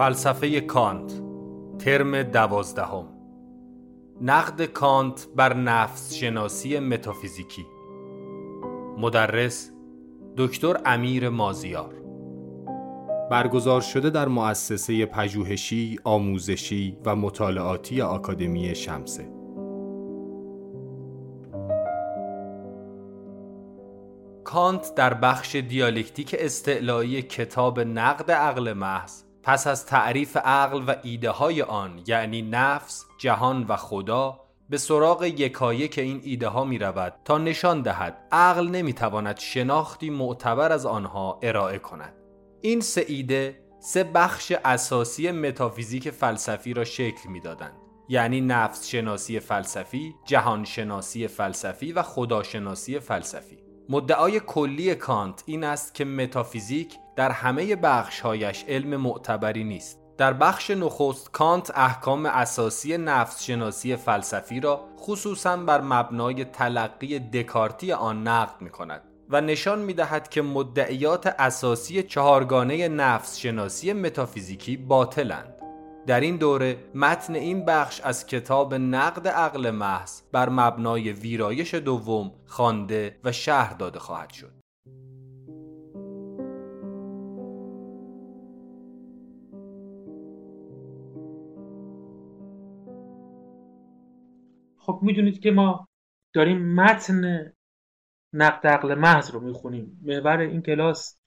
فلسفه کانت ترم دوازدهم. نقد کانت بر نفس شناسی متافیزیکی. مدرس دکتر امیر مازیار. برگزار شده در مؤسسه پژوهشی، آموزشی و مطالعاتی آکادمی شمسه. کانت در بخش دیالکتیک استعلایی کتاب نقد عقل محض پس از تعریف عقل و ایده های آن یعنی نفس، جهان و خدا به سراغ یکایک این ایده ها می رود تا نشان دهد عقل نمی تواند شناختی معتبر از آنها ارائه کند. این سه ایده سه بخش اساسی متافیزیک فلسفی را شکل می دادند یعنی نفس شناسی فلسفی، جهان شناسی فلسفی و خداشناسی فلسفی. مدعای کلی کانت این است که متافیزیک در همه بخشهایش علم معتبری نیست. در بخش نخست کانت احکام اساسی نفس شناسی فلسفی را خصوصا بر مبنای تلقی دکارتی آن نقد می کند و نشان می دهد که مدعیات اساسی چهارگانه نفس شناسی متافیزیکی باطلند. در این دوره متن این بخش از کتاب نقد عقل محض بر مبنای ویرایش دوم خوانده و شهر داده خواهد شد. خب می‌دونید که ما داریم متن نقد عقل محض رو می‌خونیم. محور این کلاس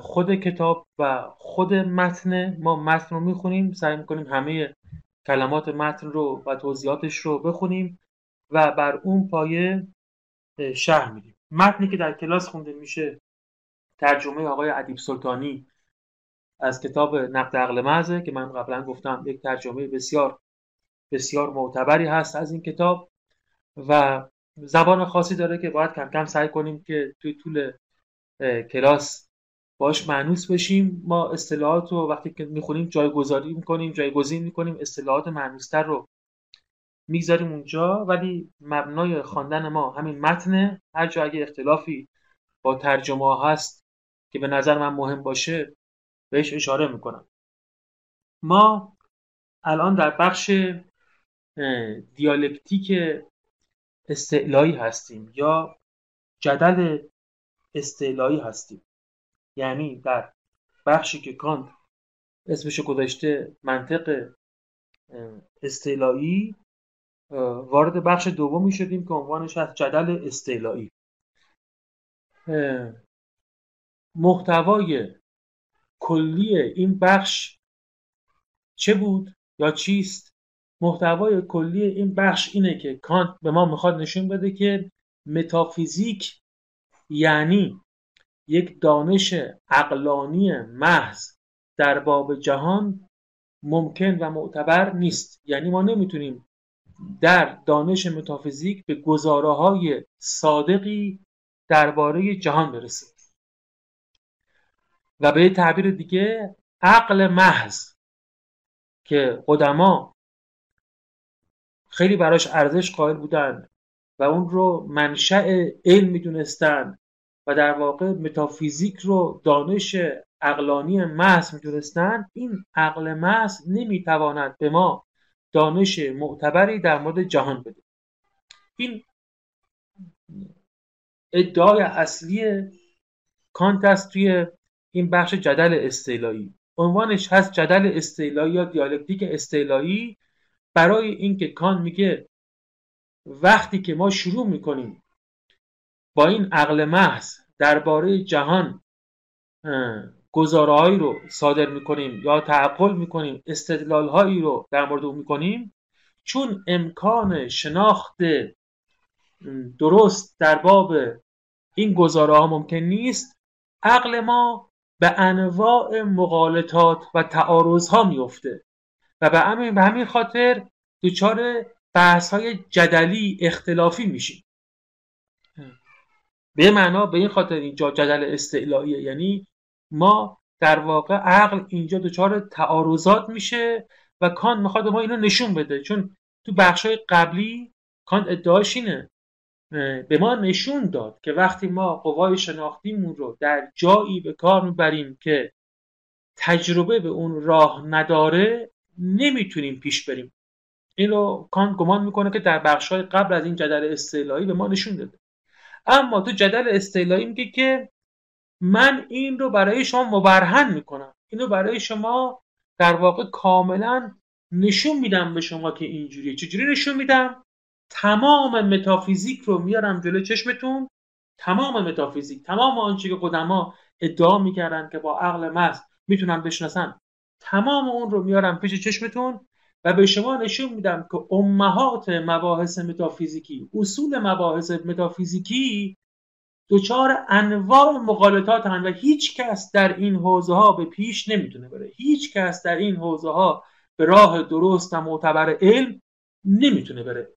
خود کتاب و خود متن ما متن رو می‌خونیم سعی می‌کنیم همه کلمات متن رو و توضیحاتش رو بخونیم و بر اون پایه شهر میدیم. متنی که در کلاس خونده میشه ترجمه آقای ادیب سلطانی از کتاب نقد عقل محضه که من قبلا گفتم یک ترجمه بسیار بسیار معتبری هست از این کتاب و زبان خاصی داره که باید کم کم سعی کنیم که توی طول کلاس باش معنوس بشیم. ما اصطلاحات رو وقتی که می‌خونیم جایگذاری می‌کنیم جایگزین می‌کنیم اصطلاحات معنوستر رو می‌گذاریم اونجا. ولی مبنای خواندن ما همین متن هر جا اگه اختلافی با ترجمه هست که به نظر من مهم باشه بهش اشاره می‌کنم. ما الان در بخش دیالکتیک استعلایی هستیم یا جدل استعلایی هستیم. یعنی در بخشی که کانت اسمش گذاشته منطق استعلایی وارد بخش دومی شدیم که عنوانش از جدل استعلایی محتوای کلی این بخش چه بود یا چیست؟ محتوای کلی این بخش اینه که کانت به ما می‌خواد نشون بده که متافیزیک یعنی یک دانش عقلانی محض در باب جهان ممکن و معتبر نیست. یعنی ما نمی‌تونیم در دانش متافیزیک به گزاره های صادقی درباره جهان برسیم. و به تعبیر دیگه عقل محض که قدما خیلی براش ارزش قائل بودند و اون رو منشأ علم می‌دونستند و در واقع متافیزیک رو دانش عقلانی محض می‌دونستند. این عقل محض نمی‌تواند به ما دانش معتبری در مورد جهان بده. این ادعای اصلی کانت است توی این بخش جدل استعلایی. عنوانش هست جدل استعلایی یا دیالکتیک استعلایی. برای اینکه کان میگه وقتی که ما شروع می‌کنیم با این عقل محض درباره جهان گزارههایی رو صادر می‌کنیم یا تعقل می‌کنیم استدلال هایی رو در مورد او می‌کنیم. چون امکان شناخت درست در باب این گزاره ها ممکن نیست عقل ما به انواع مغالطات و تعارض ها میفته و به همین, به همین خاطر دچار بحث های جدلی اختلافی میشیم. به معنا به این خاطر اینجا جدل استعلاییه. یعنی ما در واقع عقل اینجا دچار تعارضات میشه و کان می‌خواد ما اینو نشون بده. چون تو بخشای قبلی کان ادعاش اینه به ما نشون داد که وقتی ما قوای شناختیمون رو در جایی به کار می‌بریم که تجربه به اون راه نداره نمی‌تونیم پیش بریم. این رو کانت گمان می‌کنه که در بخشهای قبل از این جدل استعلایی به ما نشون داده. اما تو جدل استعلایی میگه که من این رو برای شما مبرهن می‌کنم. این رو برای شما در واقع کاملا نشون میدم به شما که اینجوریه. چجوری نشون میدم؟ تمام متافیزیک رو میارم جلو چشمتون. تمام متافیزیک تمام آنچه که قدما ادعا می‌کردن که با عقل محض می‌تونن بشناسن. تمام اون رو میارم پیش چشمتون. و به شما نشون میدم که امهات مباحث متافیزیکی اصول مباحث متافیزیکی دچار انواع مقالطات هن و هیچ کس در این حوزه ها به پیش نمی‌تونه بره. هیچ کس در این حوزه ها به راه درست و معتبر علم نمی‌تونه بره.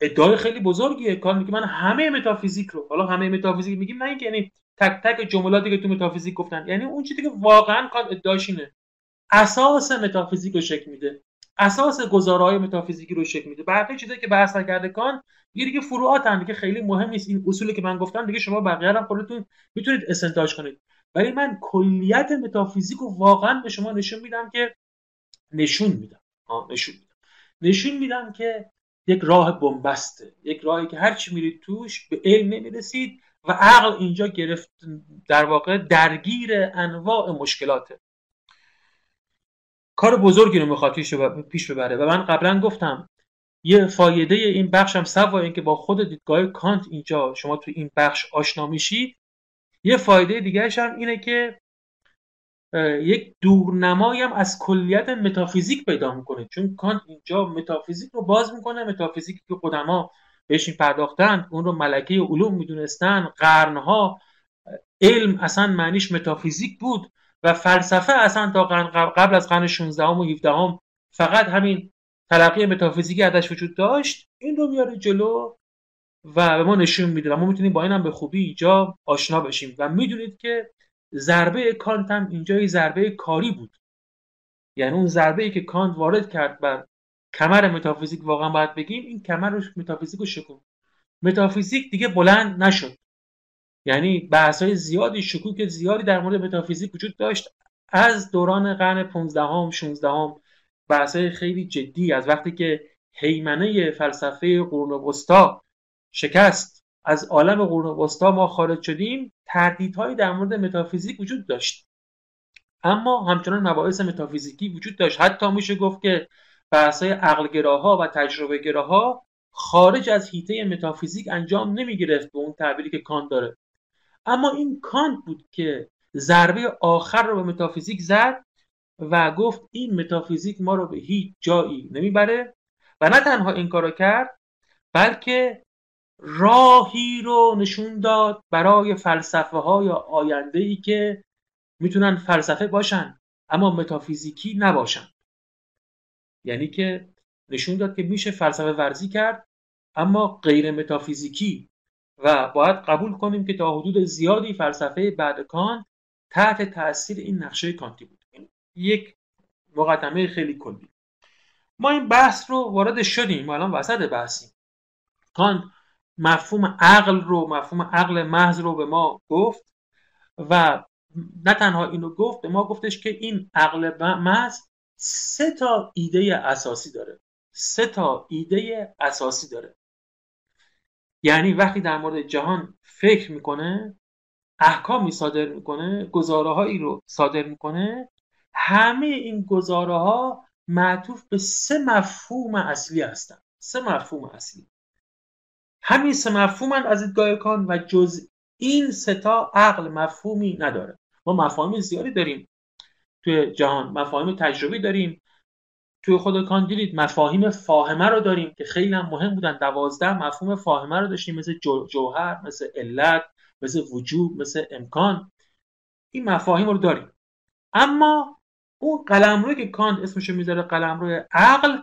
ادعای خیلی بزرگیه. کانت میگه من همه متافیزیک رو حالا همه متافیزیک میگیم نه اینکه یعنی تک تک جملاتی که تو متافیزیک گفتن یعنی اون چیزی که واقعا کانت ادعاش اساس متافیزیک رو شکل میده. اساس گزاره‌های متافیزیکی رو شکل میده. بقیه چیزایی که بحث نکرده کانت یه دیگه فروعات هم دیگه خیلی مهم نیست. این اصولی که من گفتم دیگه شما بقیه هم خودتون می‌تونید استنتاج کنید. ولی من کلیت متافیزیک رو واقعا به شما نشون میدم که نشون میدم. نشون میدم. نشون میدم که یک راه بنبسته. یک راهی که هرچی میرید توش به علم نمی‌رسید و عقل اینجا گرفت در واقع درگیر انواع مشکلاته. کار بزرگی رو می‌خواد پیش ببره. و من قبلا گفتم یه فایده این بخش هم سوا اینکه با خود دیدگاه کانت اینجا شما تو این بخش آشنا میشید یه فایده دیگرش هم اینه که یک دورنمایی هم از کلیت متافیزیک پیدا می‌کنه. چون کانت اینجا متافیزیک رو باز می‌کنه متافیزیکی که قدما بهش این پرداختن اون رو ملکه علوم می‌دونستن قرنها علم اصلا معنیش متافیزیک بود. و فلسفه اصلا تا قبل از قرن 16 و 17 فقط همین تلقی متافیزیکی ازش وجود داشت این رو میاره جلو و به ما نشون میده و ما می‌تونیم با این به خوبی اینجا آشنا بشیم و می‌دونید که ضربه کانت هم اینجا ضربه کاری بود. یعنی اون ضربه ای که کانت وارد کرد بر کمر متافیزیک واقعا باید بگیم این کمر رو متافیزیک رو شکوند متافیزیک دیگه بلند نشد. یعنی بحث های زیادی شکوک زیادی در مورد متافیزیک وجود داشت. از دوران قرن 15 هم 16 هم بحث های خیلی جدی از وقتی که هیمنه فلسفه قرون وسطا شکست از عالم قرون وسطا ما خارج شدیم تردیدهایی در مورد متافیزیک وجود داشت. اما همچنان مباحث متافیزیکی وجود داشت. حتی میشه گفت که بحث عقلگراها و تجربه گراها خارج از حیطه متافیزیک انجام نمی گرفت به اون تعبیری که کانت داره. اما این کانت بود که ضربه آخر رو به متافیزیک زد و گفت این متافیزیک ما رو به هیچ جایی نمی‌بره و نه تنها این کارو کرد بلکه راهی رو نشون داد برای فلسفه های آینده ای که می‌تونن فلسفه باشن اما متافیزیکی نباشن. یعنی که نشون داد که میشه فلسفه ورزی کرد اما غیر متافیزیکی و باید قبول کنیم که تا حدود زیادی فلسفه بعد کانت تحت تاثیر این نقشه کانتی بود. یک مقدمه خیلی کلی. ما این بحث رو وارد شدیم. الان وسط بحثیم. کانت مفهوم عقل رو مفهوم عقل محض رو به ما گفت و نه تنها اینو گفت به ما گفتش که این عقل محض سه تا ایده اساسی داره. سه تا ایده اساسی داره. یعنی وقتی در مورد جهان فکر می‌کنه احکامی صادر می‌کنه گزاره هایی رو صادر می‌کنه همه این گزاره ها معطوف به سه مفهوم اصلی هستن. سه مفهوم اصلی. همین سه مفهوم از دیدگاه کان و جز این ستا عقل مفهومی نداره. ما مفاهیم زیادی داریم توی جهان مفاهیم تجربی داریم. توی خود کان دیدید مفاهیم فاهمه رو داریم که خیلی هم مهم بودن. دوازده مفهوم فاهمه رو داشتیم مثل جوهر مثل علت مثل وجود مثل امکان. این مفاهیم رو داریم. اما اون قلمروی که کانت اسمشو می‌ذاره قلمروی عقل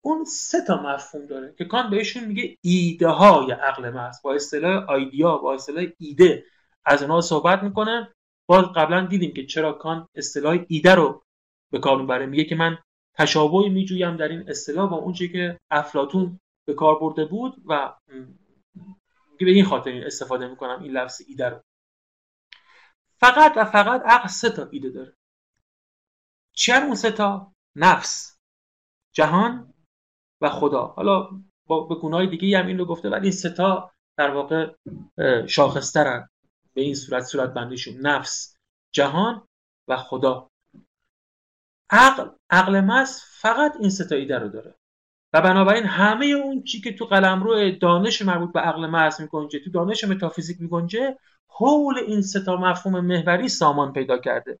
اون سه تا مفهوم داره که کانت بهشون میگه ایده های عقل محض. با اصطلاح آیدیا با اصطلاح ایده. از اونها صحبت می‌کنه. باز قبلا دیدیم که چرا کانت اصطلاح ایده رو به کار می‌بره. میگه که من تشابهی میجویم در این اصطلاح با اونچه که افلاتون به کار برده بود و به این خاطر استفاده می‌کنم این لفظ ایده رو. فقط و فقط عقل سه تا ایده داره. چی اون ستا نفس جهان و خدا. حالا با به گناه دیگه هم این رو گفته ولی این ستا در واقع شاخصترن. به این صورت صورت بندیشون نفس جهان و خدا. عقل عقل مس فقط این ستا ایده رو داره. و بنابراین همه اون چی که تو قلمرو دانش مربوط به عقل محض میگنجه تو دانش متافیزیک میگنجه حول این ستا مفهوم محوری سامان پیدا کرده.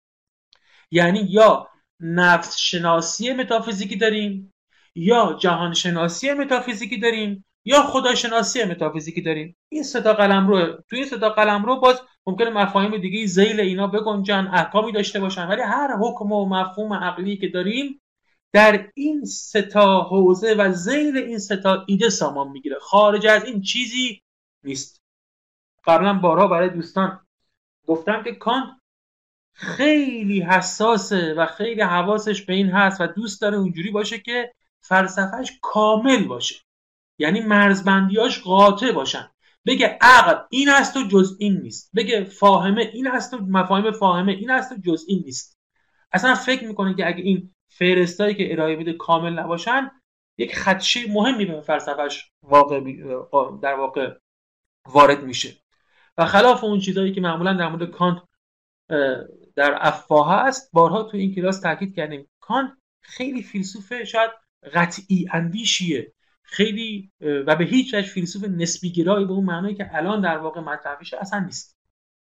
یعنی یا نفس شناسی متافیزیکی داریم یا جهان شناسی متافیزیکی داریم یا خداشناسی متافیزیکی داریم؟ این ستا قلم رو تو این ستا قلم رو باز ممکنه مفاهیم دیگه زیل اینا بگنجن احکامی داشته باشن. ولی هر حکم و مفهوم عقلی که داریم در این ستا حوزه و زیل این ستا ایده سامان می‌گیره. خارج از این چیزی نیست. قبلا بارها برای دوستان گفتم که کانت خیلی حساسه و خیلی حواسش به این هست و دوست داره اونجوری باشه که فلسفهش کامل باشه. یعنی مرزبندیاش قاطع باشن. بگه عقل این است و جز این نیست. بگه فاهمه این است و مفاهیم فاهمه این است و جز این نیست. اصلا فکر می‌کنه که اگه این فهرستایی که ارائه میده کامل نباشن یک خدشه مهمی به فلسفهش واقع در واقع وارد میشه. و خلاف اون چیزهایی که معمولا در مورد کانت در افواه است بارها تو این کلاس تاکید کردیم. کانت خیلی فیلسوف شاید قطعی اندیشیه. خیلی و به هیچ وجه فیلسوف نسبی گرایی به اون معنایی که الان در واقع مطرح میشه اصلا نیست.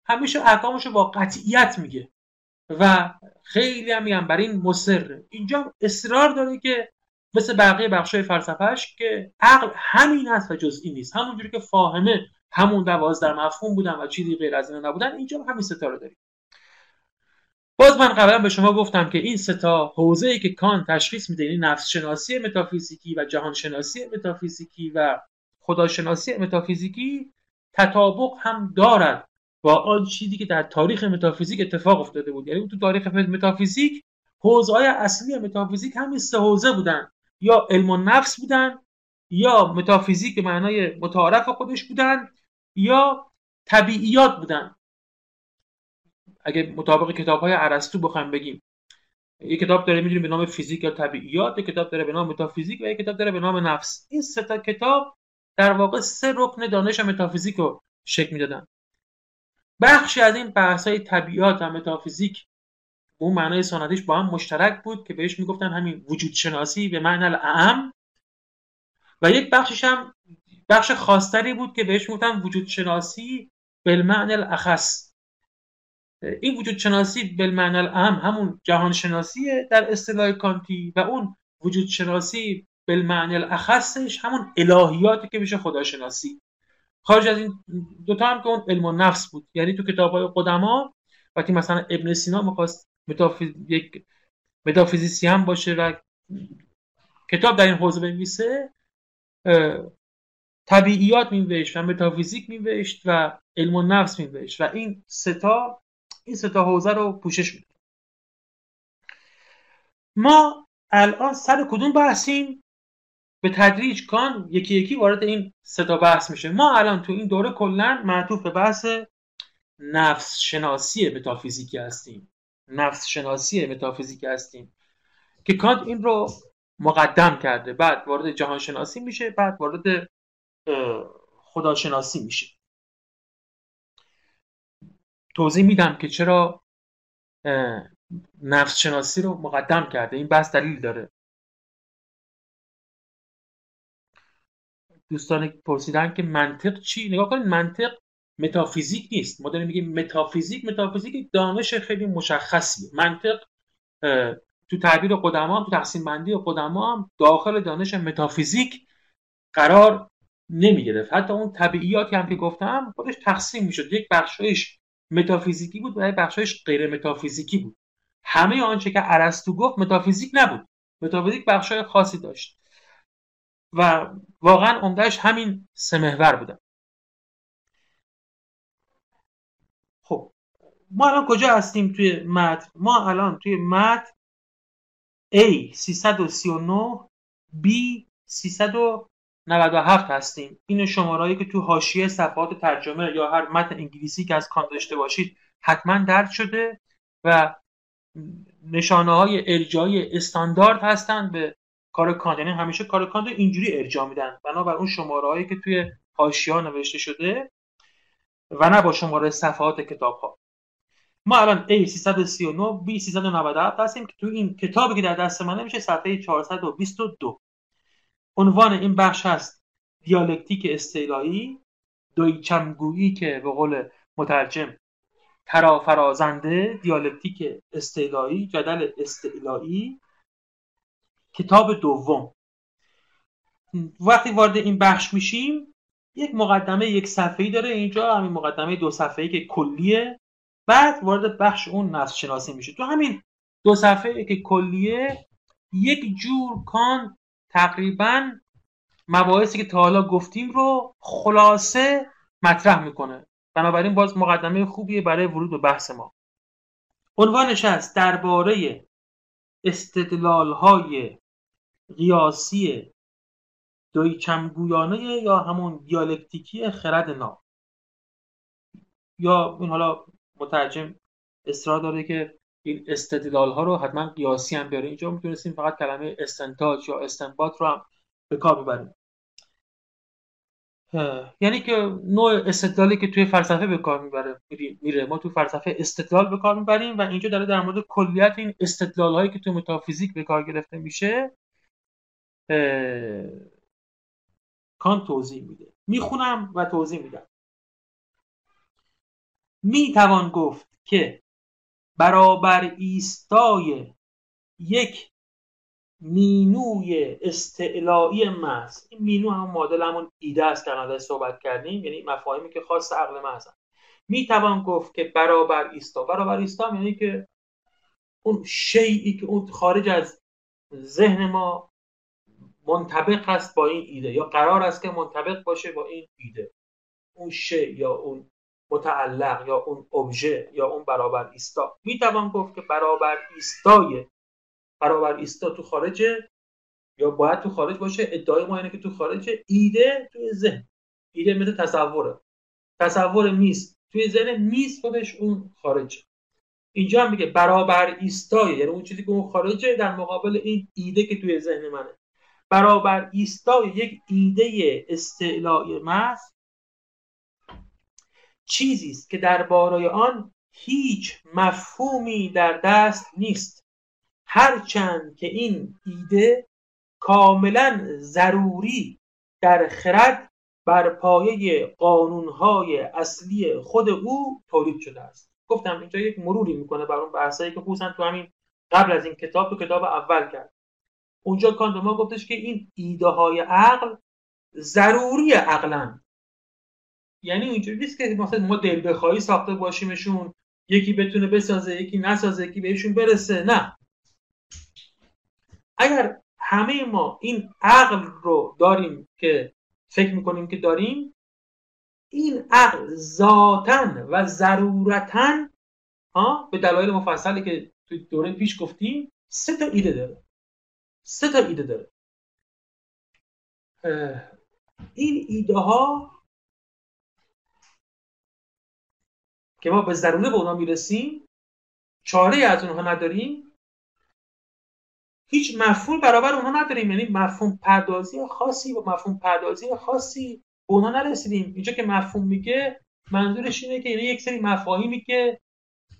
همیشه احکامش رو با قطعیت میگه. و خیلی هم میگم برای این مصره اینجا اصرار داره که مثل بقیه بخشای فلسفهش که عقل همین است و جز این نیست. همونجوری که فاهمه همون دوازده مفهوم بودن و چیزی غیر از اینا نبودن اینجا همین ستاره داریم. باز من قبلا به شما گفتم که این ستا حوزه ای که کان تشخیص میده یعنی نفس شناسی متافیزیکی و جهان شناسی متافیزیکی و خداشناسی متافیزیکی تطابق هم دارد با آن چیزی که در تاریخ متافیزیک اتفاق افتاده بود. یعنی تو تاریخ متافیزیک حوزه های اصلی متافیزیک همین سه حوزه بودن. یا علم‌النفس بودن یا متافیزیک به معنای متعارف خودش بودن یا طبیعیات بودن. اگه مطابق کتاب های ارسطو بخوایم بگیم یه کتاب داره می‌دونیم به نام فیزیک یا طبیعیات یه کتاب داره به نام متافیزیک و یه کتاب داره به نام نفس. این سه تا کتاب در واقع سه رکن دانش متافیزیک رو شکل می‌دادن. بخشی از این بحث های طبیعات و متافیزیک اون معنای سنتیش با هم مشترک بود که بهش می‌گفتن همین وجود شناسی به معنی الاعم و یک بخشش هم بخش خاصتری بود که بهش می‌گفتن وجود شناسی بالمعنی الاخص. این وجود شناسی بالمعنی الاهم همون جهان شناسیه در اصطلاح کانتی و اون وجود شناسی بالمعنی الاخصش همون الهیاتی که میشه خداشناسی. خارج از این دوتا هم که اون علم‌النفس بود. یعنی تو کتاب های قدما وقتی مثلا ابن سینا می‌خواست متافیز... یک متافیزیسین هم باشه و کتاب در این حوزه بنویسه طبیعیات مینوشت و متافیزیک مینوشت و علم‌النفس مینوشت و این سه تا این سه تا حوزه رو پوشش میده ما الان سر کدوم بحثیم؟ به تدریج کان یکی یکی وارد این ستا بحث میشه. ما الان تو این دوره کلا معطوف به بحث نفس شناسی متافیزیکی هستیم. نفس شناسی متافیزیکی هستیم. که کانت این رو مقدم کرده. بعد وارد جهان شناسی میشه بعد وارد خداشناسی میشه. توضیح میدم که چرا نفس شناسی رو مقدم کرده. این بحث دلیل داره. دوستان پرسیدن که منطق چی؟ نگاه کنید منطق متافیزیک نیست. ما داریم میگیم متافیزیک متافیزیک دانش خیلی مشخصی منطق تو تعبیر قدما تو تقسیم بندی قدما هم داخل دانش متافیزیک قرار نمی گرفت حتی اون طبیعیاتی هم که گفتم خودش تقسیم می‌شد. یک بخشش متافیزیکی بود یک بخشش غیر متافیزیکی بود. همه آنچه که ارسطو گفت متافیزیک نبود. متافیزیک بخشای خاصی داشت. و واقعا عمدهش همین سه محور بودن. خب ما الان کجا هستیم توی متن؟ ما الان توی متن A 339 B 397 هستیم. این شمارهایی که تو حاشیه صفحات ترجمه یا هر متن انگلیسی که از کان داشته باشید حتما درد شده و نشانه های ارجایی استاندارد هستند به کار کانت یعنی همیشه کار کانت اینجوری ارجا میدن. بنابر اون شماره هایی که توی حاشیه نوشته شده و نه با شماره صفحات کتاب ها. ما الان A 339 B 397 هستیم که تو این کتابی که در دست من میشه صفحه 422 عنوان این بخش هست دیالکتیک استعلایی دویچمگویی که به قول مترجم ترافرازنده دیالکتیک استعلایی جدل استعلایی. کتاب دوم. وقتی وارد این بخش میشیم یک مقدمه یک صفحه‌ای داره اینجا همین مقدمه دو صفحه‌ای که کلیه. بعد وارد بخش اون نصف شناسی میشه. تو همین دو صفحه که کلیه یک جور کان تقریبا مباحثی که تا حالا گفتیم رو خلاصه مطرح می‌کنه. بنابراین باز مقدمه خوبیه برای ورود به بحث ما. عنوانش هست درباره استدلال های قیاسی دویچمگویانه یا همون دیالکتیکی خرد ناب یا این حالا مترجم اصرار داره که این استدلال ها رو حتما قیاسی هم بیاره. اینجا می‌تونستیم فقط کلمه استنتاج یا استنباط رو هم به کار ببریم. یعنی که نوع استدلالی که توی فلسفه به کار می‌بره میره. ما تو فلسفه استدلال به کار می‌بریم و اینجا داره در مورد کلیت این استدلال هایی که تو متافیزیک به کار گرفته میشه کان توضیح میده. می‌خونم و توضیح میدم. می‌توان گفت که برابر ایستای یک مینوی استعلایی محض. این مینو هم مدل همون ایده است که ازش صحبت کردیم یعنی مفاهیمی که خاص عقل محض می توان گفت که برابر ایستا. برابر ایستا یعنی که اون شیعی که اون خارج از ذهن ما منطبق است با این ایده یا قرار است که منطبق باشه با این ایده. اون شی یا اون متعلق یا اون ابژه یا اون برابر ایستا. می توان گفت که برابر ایستای برابر ایستا تو خارجه یا باید تو خارج باشه. ادعای ما اینه که تو خارجه ایده توی ذهن. ایده مثل تصوره. تصور میز. توی ذهن میز خودش اون خارجه. اینجا هم میگه برابر ایستای. یعنی اون چیزی که اون خارجه در مقابل این ایده که توی ذهن منه. برابر ایستای یک ایده استعلای محض چیزی است که درباره آن هیچ مفهومی در دست نیست. هرچند که این ایده کاملا ضروری در خرد بر پایه قانونهای اصلی خود او تولید شده است. گفتم اینجا یک مروری می‌کنه بر اون بحثایی که خصوصا تو همین قبل از این کتاب تو کتاب اول کرد. اونجا کانت ما گفتش که این ایده های عقل ضروری عقلن یعنی اینجوری نیست که مثلا ما دل بخواهی ساخته باشیمشون یکی بتونه بسازه یکی نسازه یکی بهشون برسه نه. اگر همه ما این عقل رو داریم که فکر می‌کنیم که داریم این عقل ذاتا و ضرورتا به دلایل مفصلی که توی دوره پیش گفتیم سه تا ایده داره. سه تا ایده داره. این ایده ها که ما به ضروره به اونا می‌رسیم چاره از اونها نداریم. هیچ مفهوم برابر اونها نداریم. یعنی مفهوم پردازی خاصی و مفهوم پردازی خاصی به اونها نرسیدیم. اینجا که مفهوم میگه منظورش اینه که یعنی یک سری مفاهیمی که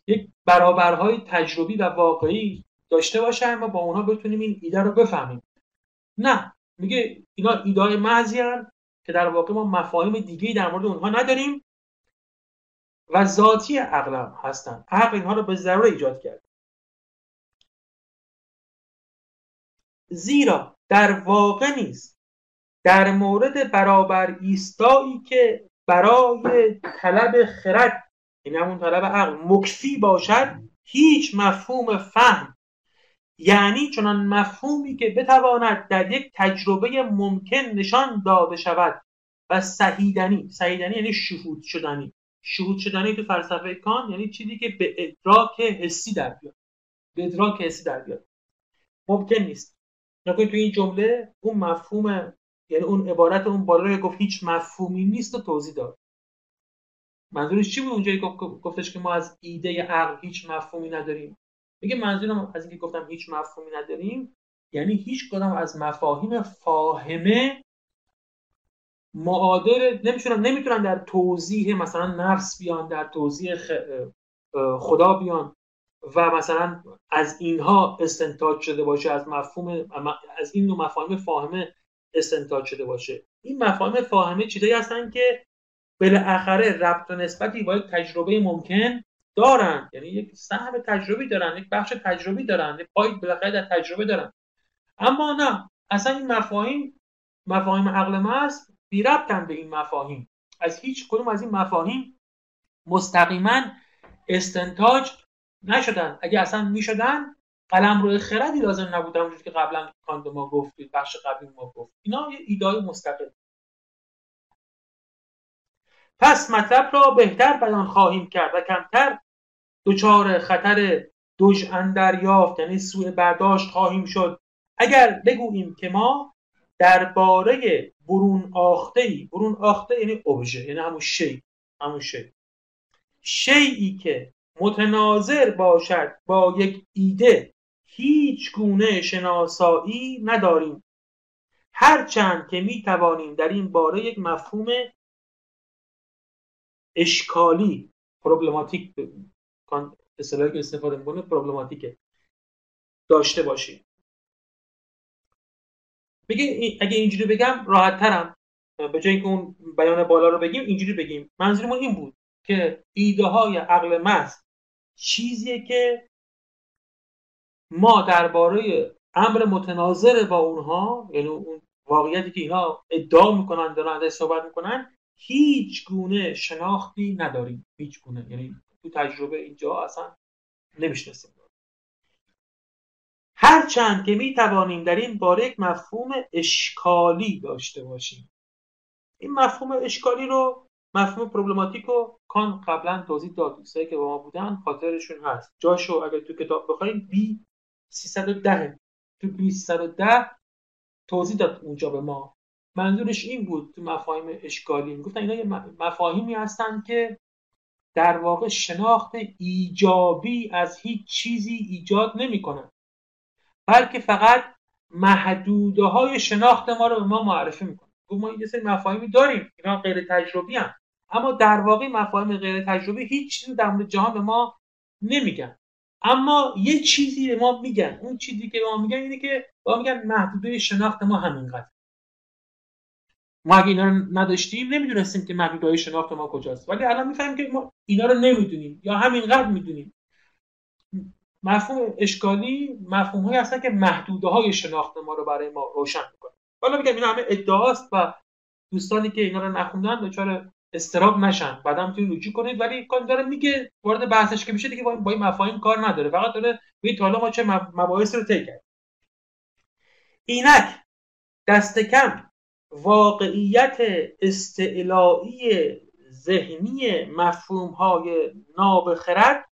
یک برابرهای تجربی و واقعی داشته باشه و با اونها بتونیم این ایده رو بفهمیم. نه میگه اینا ایده محضی که در واقع ما مفاهیم دیگه در مورد اونها نداریم. و ذاتی عقل هستن. عقل اینها رو به ضرور ایجاد کرد. زیرا در واقع نیست. در مورد برابر ایستایی که برای طلب خرد این یعنی همون طلب عقل مکفی باشد هیچ مفهوم فهم یعنی چنان مفهومی که بتواند در یک تجربه ممکن نشان داده شود و سهیدنی سهیدنی یعنی شهود شدنی. شهود شدنی تو فلسفه کان یعنی چیزی که به ادراک حسی در بیاد. به ادراک حسی در بیاد. ممکن نیست. نکنید تو این جمله اون مفهوم یعنی اون عبارت اون بالا رو گفت هیچ مفهومی نیست و توضیح داد. منظورش چی بود اونجایی گفتش که ما از ایده عقل هیچ مفهومی نداریم. میگه منظورم از اینکه گفتم هیچ مفهومی نداریم یعنی هیچ کدام از مفاهیم فاهمه معادل نمی‌تونن نمی‌تونن در توضیح مثلا نفس بیان در توضیح خدا بیان و مثلا از اینها استنتاج شده باشه از مفهوم از این نوع مفاهیم فاهمه استنتاج شده باشه. این مفاهیم فاهمه چیزایی هستن که بالاخره ربط و نسبتی با یک تجربه ممکن دارن. یعنی یک سهم تجربی دارن یک بخش تجربی دارن یک پای بالاخره در تجربه دارن. اما نه اصلا این مفاهیم مفاهیم عقل محض بی ربطن به این مفاهیم. از هیچ کدوم از این مفاهیم مستقیما استنتاج نشدن. اگه اصلا می‌شدن قلم روی خردی لازم نبودن وجود که قبلا کاند ما گفتید بخش قبلی ما گفت. اینا یه ایدای مستقل پس مطلب را بهتر بیان خواهیم کرد و کمتر دچار خطر دوش اندر یافت یعنی سوء برداشت خواهیم شد. اگر بگوییم که ما درباره برون آخته ای. برون آخته یعنی اوبژه یعنی همون شی. همون شی. شیعی که متناظر باشد با یک ایده هیچ گونه شناسایی نداریم. هرچند که می توانیم در این باره یک مفهوم اشکالی پروبلماتیک اصطلاحی که استفاده می‌کنه پروبلماتیکه. داشته باشیم. بگه اگه اینجوری بگم راحت ترم به جای اینکه اون بیان بالا رو بگیم اینجوری بگیم. منظورمون این بود که ایده های عقل محض چیزیه که ما درباره امر متناظر با اونها یعنی اون واقعیتی که اینا ادعا می‌کنن دارن ازش صحبت می‌کنن هیچ گونه شناختی نداریم. هیچ گونه. یعنی تو تجربه اینجا اصلا نمی‌شناسیم. هرچند که می توانیم در این باره یک مفهوم اشکالی داشته باشیم. این مفهوم اشکالی رو مفهوم پروبلماتیک رو کان قبلا توضیح داد. دوستایی که با ما بودن خاطرشون هست. جاشو اگر تو کتاب بخوایم بی 310 تو بی 310 توضیح داد اونجا به ما. منظورش این بود تو مفاهیم اشکالی. گفتن اینا یه مفاهیمی هستن که در واقع شناخت ایجابی از هیچ چیزی ایجاد نمی‌کنن. بلکه فقط محدوده های شناخت ما رو به ما معرفی می‌کنه. ما یه سری مفاهیمی داریم اینا غیر تجربی هم. اما در واقع مفاهیم غیر تجربی هیچ چیزی در مورد جهان به ما نمیگن. اما یه چیزی به ما میگن اون چیزی که به ما میگن اینه که با میگن محدوده شناخت ما همینقدر ما اگه اینا رو نداشتیم نمی‌دونستیم که محدوده شناخت ما کجاست. ولی الان می‌فهمیم که ما اینا رو نمی‌دونیم یا همینقدر می‌دونیم. مفهوم اشکالی مفهوم هایی هستن که محدوده های شناخت ما رو برای ما روشن می‌کنه. حالا میگم این همه ادعاست و دوستانی که اینا رو نخوندن دچار استراب نشن. بعدا می‌تونید رجوع کنید. ولی کار داره میگه وارد بحثش که میشه دیگه با این مفاهیم کار نداره. فقط داره به حالا ما چه مباحث رو طی کرد اینک دست کم واقعیت استعلایی ذهنی مفهوم های نابخرد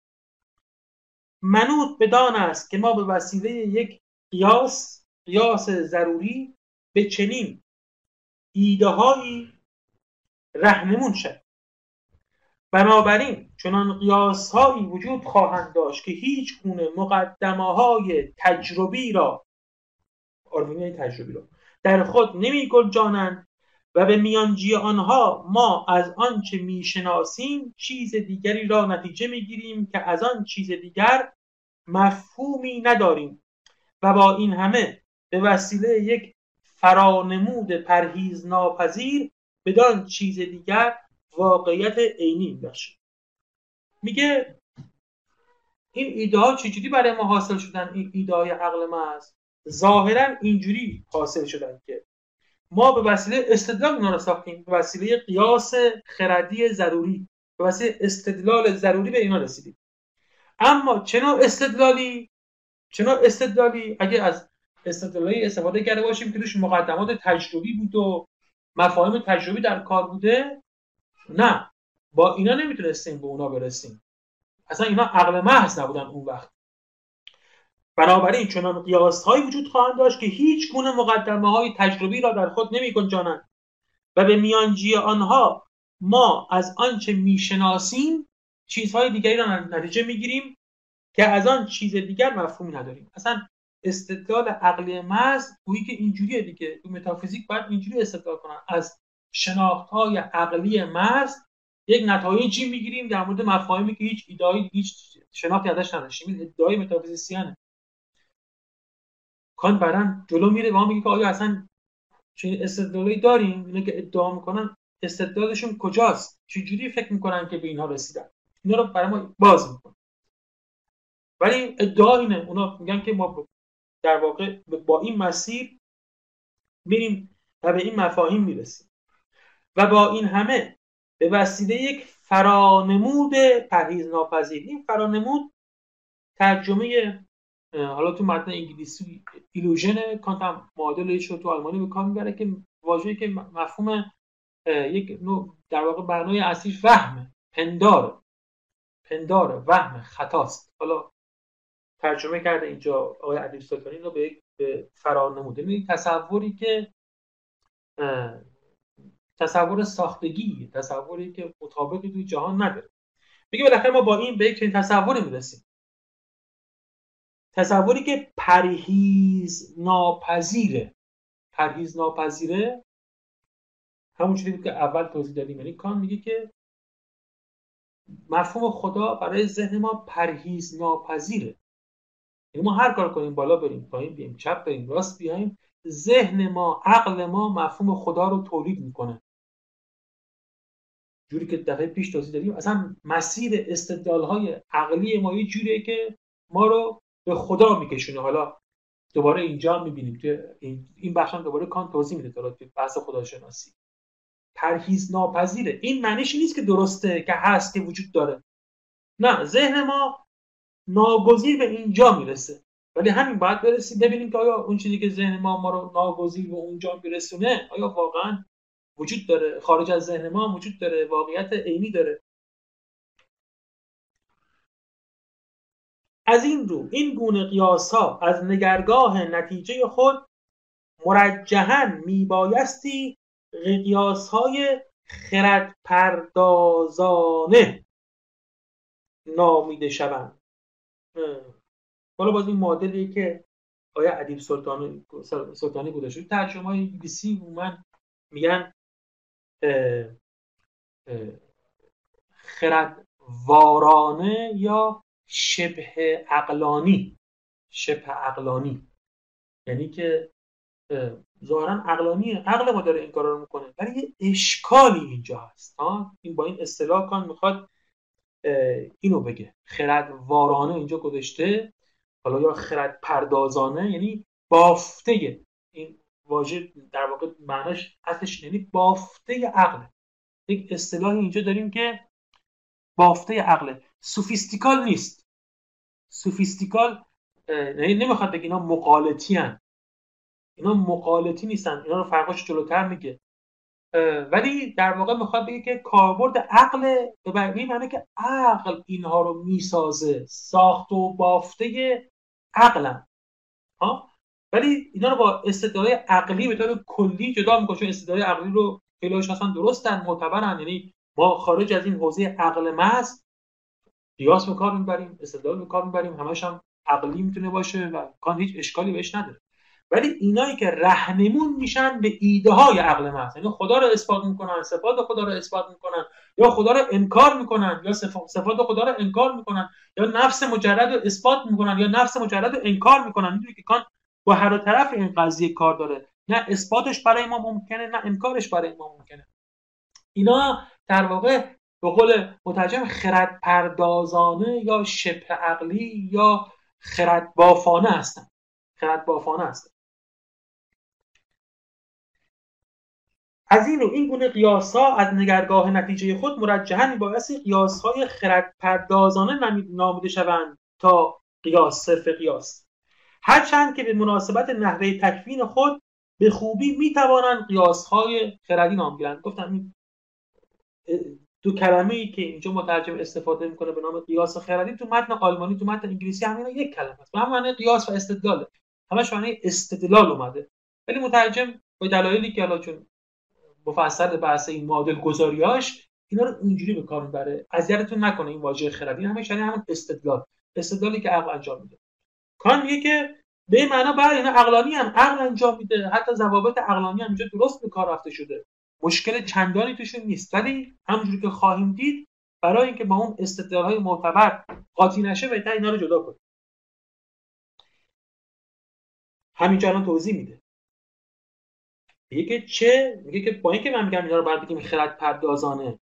منوط بدان است که ما به وسیله یک قیاس قیاس ضروری به چنین ایده هایی رهنمون شد بنابراین چنان قیاس هایی وجود خواهند داشت که هیچ گونه مقدمه های تجربی را آرمینی تجربی را در خود نمی جانند و به میانجی آنها ما از آنچه می‌شناسیم چیز دیگری را نتیجه می‌گیریم که از آن چیز دیگر مفهومی نداریم. و با این همه به وسیله یک فرانمود پرهیز ناپذیر بدان چیز دیگر واقعیت عینی میبخشیم. میگه این ایده ها چجوری برای ما حاصل شدن؟ این ایده های عقل محض ظاهرا اینجوری حاصل شدن که ما به وسیله استدلال اینا رو ساختیم. به وسیله قیاس خردی ضروری. به وسیله استدلال ضروری به اینا رسیدیم. اما چنان استدلالی چنان استدلالی اگه از استدلالی استفاده کرده باشیم که توش مقدمات تجربی بود و مفاهیم تجربی در کار بوده نه. با اینا نمی‌تونستیم به اونا برسیم. اصلا اینا عقل محض نبودن اون وقت. بنابراین چنان قیاس هایی وجود خواهند داشت که هیچ گونه مقدمه های تجربی را در خود نمی و به میانجی آنها ما از آنچه می‌شناسیم چیزهای دیگری را نتیجه می‌گیریم که از آن چیز دیگر مفهومی نداریم. اصلا استدلال عقلی محض گویی که اینجوریه دیگه. تو متافیزیک باید اینجوری استدلال کنن. از شناخت های عقلی محض یک نتایجی می‌گیریم در مورد مفاهیمی که هیچ ایدایی هیچ شناختی ازش نداشتیم. این ادعای متافیزیسیانه. کان بعدا جلو میره و میگه که آیا اصلا چه استدلالی داریم؟ اینا که ادعا می‌کنن استدلالشون کجاست؟ چجوری فکر می‌کنن که به اینها رسیدن؟ اینا رو برای ما باز می‌کنن ولی ادعا اینه اونا میگن که ما در واقع با این مسیر میریم و به این مفاهیم می‌رسیم. و با این همه به وسیله یک فرانمود پرهیز ناپذیر این فرانمود ترجمه حالا تو متن انگلیسی ایلوژن کانت هم معادلش رو تو آلمانی به کار می‌بره که واژه‌ای که مفهوم یک نوع در واقع برنامه اصلیش وهمه پندار پندار وهم خطاست. حالا ترجمه کرده اینجا آقای ادیب سلطانی رو به به فرار نموده. تصوری که تصور ساختگی تصوری که مطابقی توی جهان نداره. میگه بالاخره ما با این به یک تصوری می‌رسیم. تصوری که پرهیز ناپذیره پرهیز ناپذیره همون چیزی که اول توضیح دادیم. یعنی کان میگه که مفهوم خدا برای ذهن ما پرهیز ناپذیره یعنی ما هر کار کنیم بالا بریم پایین بیایم چپ بریم راست بیایم ذهن ما عقل ما مفهوم خدا رو تولید می‌کنه. جوری که دفعه پیش توضیح دادیم اصلا مسیر استدلال های عقلی ما یه جوریه که ما رو به خدا میکشونه. حالا دوباره اینجا می‌بینیم که این بخش هم دوباره کان توضیح میده تو بحث خداشناسی. پرهیز ناپذیره این معنیش نیست که درسته که هست که وجود داره. نه ذهن ما ناگزیر به اینجا می‌رسه. ولی همین باید برسیم ببینیم که آیا اون چیزی که ذهن ما ما رو ناگزیر به اونجا میرسونه آیا واقعا وجود داره؟ خارج از ذهن ما وجود داره واقعیت عینی داره. از این رو این گونه قیاس ها از نگرگاه نتیجه خود مرجحن میبایستی قیاس های خرد پردازانه نامیده شوند. حالا باز این مدلی که آیا ادیب سلطانی سلطانی گذاشته ترجمه های انگلیسی من میگن خرد وارانه یا شبه عقلانی. شبه عقلانی. یعنی که ظاهرا عقلانیه عقل ما داره این کارا رو می‌کنه ولی یه اشکالی اینجا هست. ها این با این اصطلاح کان می‌خواد اینو بگه. خرد وارانه اینجا گذاشته حالا یا خرد پردازانه یعنی بافته این واژه در واقع معناش اصلش یعنی بافته عقل. یک اصطلاحی اینجا داریم که بافته عقل. سوفیستیکال نیست. سوفیستیکال یعنی نمی‌خواد بگه اینا مقالطی هن. اینا مقالطی نیستن اینا رو فرقاش جلوتر میگه. ولی در واقع می‌خواد بگه که کاربرد عقل به این معنی که عقل اینها رو می‌سازه ساخت و بافته عقلن ها ولی اینا رو با استدلال عقلی به طور کلی جدا می‌کنه چون استدلال عقلی رو خیلیش اصلا درستن معتبرن. یعنی ما خارج از این حوزه عقل محض قیاس به کار می‌بریم استدلال به کار می‌بریم همش هم عقلی می‌تونه باشه و کان هیچ اشکالی بهش نداره. ولی اینایی که رهنمون میشن به ایده های عقل محض. یعنی خدا رو اثبات می‌کنن صفات خدا رو اثبات می‌کنن یا خدا رو انکار می‌کنن یا صفات خدا رو انکار می‌کنن یا نفس مجرد رو اثبات می‌کنن یا نفس مجرد رو انکار می‌کنن. می‌دونی که کان با هر طرف این قضیه کار داره. نه اثباتش برای ما ممکنه نه انکارش برای ما ممکنه. اینا در واقع به قول مترجم خرد پردازانه یا شبه عقلی یا خرد بافانه هستن. خرد بافانه هستن. از این و این گونه قیاس ها از نگرگاه نتیجه خود مرجحا میبایستی قیاس های خرد پردازانه نامیده شوند تا قیاس صرف قیاس. هرچند که به مناسبت نحوه تکوین خود به خوبی می‌توانند قیاس های خردی نام گیرند. گفتم این دو کلمه ای که اینجا مترجم استفاده می‌کنه به نام قیاس خردی تو متن آلمانی تو متن انگلیسی همینا یک کلمه است. به هم معنی قیاس و استدلال همش معنی استدلال اومده. ولی مترجم به دلایلی که حالا چون مفصل بحث این معادل گذاریاش اینا رو اینجوری به کار می‌بره. اذیتتون نکنه این واژه خردی. همش یعنی همون استدلال. استدلالی که عقل انجام میده. کان میگه که به معنا بر اینا عقلانی هم عقل انجام میده. حتی ضوابط عقلانی هم اینجا درست به کار رفته شده. مشکل چندانی توشون نیست. ولی همونجوری که خواهیم دید برای اینکه با اون استدلالهای معتبر قاطی نشه بهتر اینا رو جدا کنیم. همینجا الان توضیح میده. میگه که چه؟ میگه که با اینکه من میگم اینا رو باید بگیم خرد پردازانه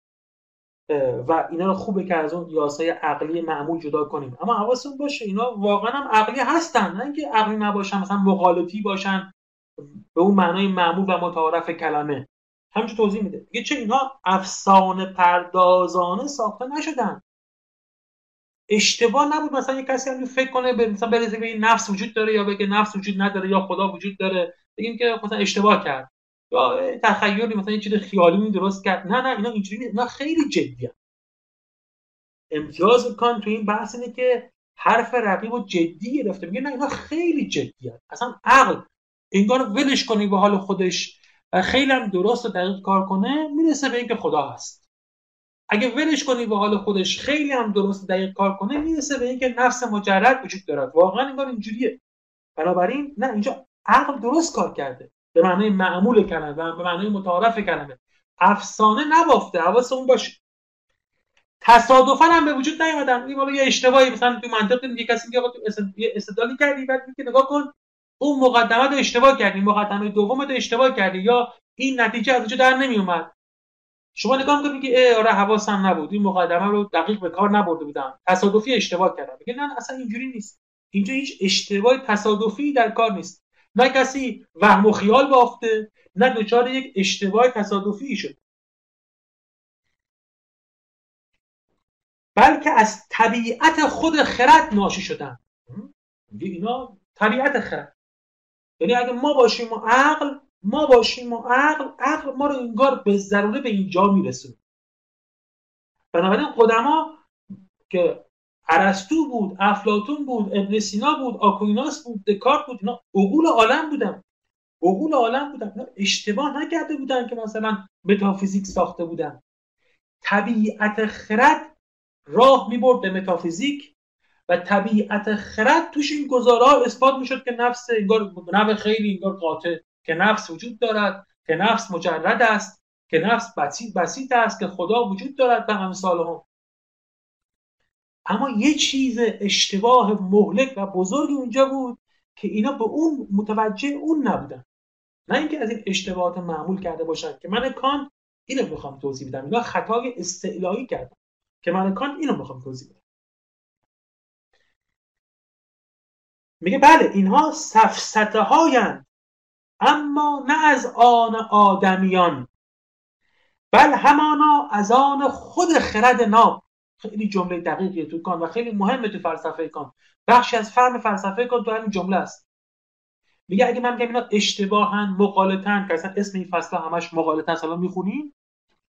و اینا رو خوبه که از اون یاسای عقلی معمول جدا کنیم. اما حواستون باشه اینا واقعا هم عقلی هستن. نه اینکه عقلی نباشن مثلا مقالطی باشن به اون معنای معمول و متعارف کلمه. همچون توضیح میده. میگه چه اینا افسانه پردازانه ساخته نشدن. اشتباه نبود مثلا یه کسی هم فکر کنه به مثلا برسه به این نفس وجود داره یا بگه نفس وجود نداره یا خدا وجود داره. بگیم که مثلا اشتباه کرد. تخیلی مثلا یه چیز خیالی درست کرد. نه نه اینا اینجوری اینا خیلی جدیه امتیاز کان تو این بحث اینه که حرف رقیب و جدی گرفته. میگه نه اینا خیلی جدیه اصلا عقل انگار ولش کنی به حال خودش. و خیلی هم درست و دقیق کار کنه می‌رسه به اینکه خدا هست. اگه ولش کنی به حال خودش خیلی هم درست و دقیق کار کنه می‌رسه به اینکه نفس مجرد وجود دارد. واقعا انگار اینجوریه. بنابراین نه اینجا عقل درست کار کرده. به معنای معمول کلمه به معنای متعارف کلمه. افسانه نبافته حواس اون باشه تصادفا هم به وجود نیومدن. این یه اشتباهی مثلا تو منطق یه کسی میگه استدلالی کردی بعد میگه نگاه کن اون مقدمه رو اشتباه کردی مقدمه دوم رو اشتباه کردی یا این نتیجه از در نمی اومد شما نگاه می‌کنید میگه آره حواسم نبود. این مقدمه رو دقیق به کار نبرده بودم. تصادفی اشتباه کردم. میگه نه اصلا اینجوری نیست. اینجا هیچ اشتباه تصادفی در کار نیست. نه کسی وهم و خیال بافته نه دچار یک اشتباه تصادفی شد بلکه از طبیعت خود خرد ناشی شدن. اینا طبیعت خرد. یعنی اگه ما باشیم و عقل ما باشیم و عقل عقل ما رو انگار به ضروره به اینجا میرسونه. بنابراین قدما که ارسطو بود افلاتون بود ابن سینا بود آکویناس بود دکارت بود اینا عقول عالم بودن. عقول عالم بودن. اینا اشتباه نکرده بودن که مثلا متافیزیک ساخته بودن. طبیعت خرد راه می‌برد به متافیزیک و طبیعت خرد توش این گزارها اثبات می‌شد که نفس انگار نوع خیلی انگار قاطع که نفس وجود دارد که نفس مجرد است که نفس بسیط است که خدا وجود دارد به امثال هم اما یه چیز اشتباه مهلک و بزرگی اونجا بود که اینا به اون متوجه اون نبودن. نه اینکه از این اشتباهات معمول کرده باشن. که من کان اینو می‌خوام توضیح بدم. اینا خطای استعلایی کردن. که من کان اینو می‌خوام توضیح بدم. میگه بله اینها سفسته هاین اما نه از آن آدمیان بل همانا از آن خود خرد ناب. خیلی جمله دقیقیه تو کان و خیلی مهمه تو فلسفه کان. بخشی از فهم فلسفه کان تو همین جمله است. میگه اگه من میگم اینا اشتباهن مقالطن که اصلا اسم این فصل همش مقالطن سلام می‌خونیم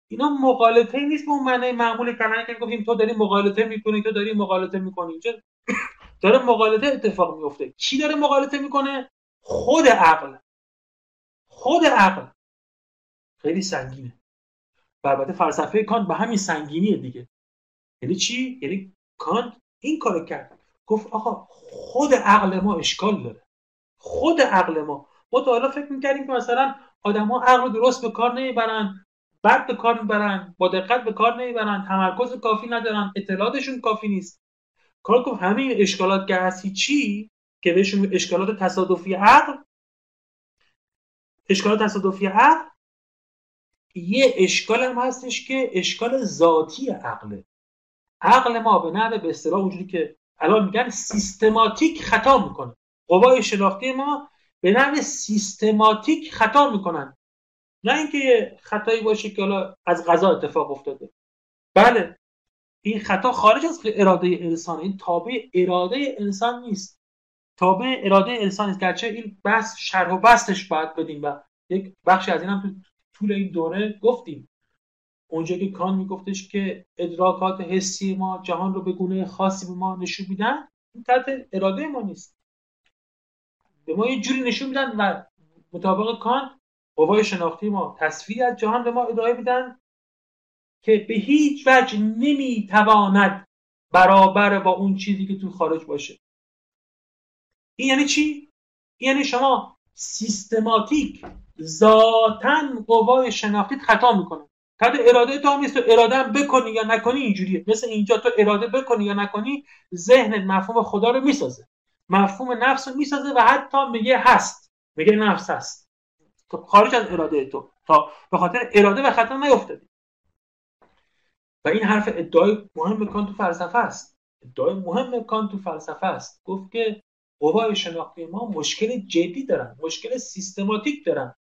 اینا مقالطه نیست به اون معنی معمول کلمه که گفتیم تو داری مقالطه می‌کنی تو داری مقالطه می‌کنی. داره مقالطه اتفاق میفته کی داره مقالطه می‌کنه؟ خود عقل. خود عقل. خیلی سنگینه. البته فلسفه کانت به همین سنگینیه دیگه. یعنی چی؟ یعنی کانت این کارو کرد. گفت آقا خود عقل ما اشکال داره. خود عقل ما. ما تا حالا فکر می‌کردیم که مثلا آدما عقل درست به کار نمی‌برن بد به کار می‌برن با دقت به کار نمی‌برن تمرکز کافی ندارن اطلاعاتشون کافی نیست. کار گفت همین اشکالات که هستی چی؟ که بهشون اشکالات تصادفی عقل. اشکالات تصادفی عقل یه اشکال هم هستش که اشکال ذاتی عقله. عقل ما به نحو به اصطلاح اونجوری که الان میگن سیستماتیک خطا می‌کنه. قوای شناختی ما به نحو سیستماتیک خطا می‌کنن. نه اینکه خطایی باشه که حالا از غذا اتفاق افتاده. بله این خطا خارج از اراده انسان این تابع اراده انسان نیست. تابع اراده انسان است گرچه این بحث شرح و بستش باید بدیم و یک بخشی از این هم تو طول این دوره گفتیم. اونجا که کان میگفتش که ادراکات حسی ما جهان رو به گونه خاصی به ما نشون میدن این تحت اراده ما نیست. به ما یه جوری نشون میدن و مطابق کان قوای شناختی ما تصویری از جهان به ما ارائه میدن که به هیچ وجه نمی‌تواند برابر با اون چیزی که تو خارج باشه. این یعنی چی؟ این یعنی شما سیستماتیک ذاتا قوای شناختیت خطا می‌کنه. تحت اراده تو هم نیست. اراده هم بکنی یا نکنی اینجوریه. مثل اینجا تو اراده بکنی یا نکنی ذهن مفهوم خدا رو می‌سازه. مفهوم نفس رو می‌سازه و حتی میگه هست. میگه نفس هست. تو خارج از اراده تو. تا به خاطر اراده و خطا نیفتادی. و این حرف ادعای مهم کان تو فلسفه است. ادعای مهم کان تو فلسفه است. گفت که قوای شناختی ما مشکل جدی دارن. مشکل سیستماتیک دارن.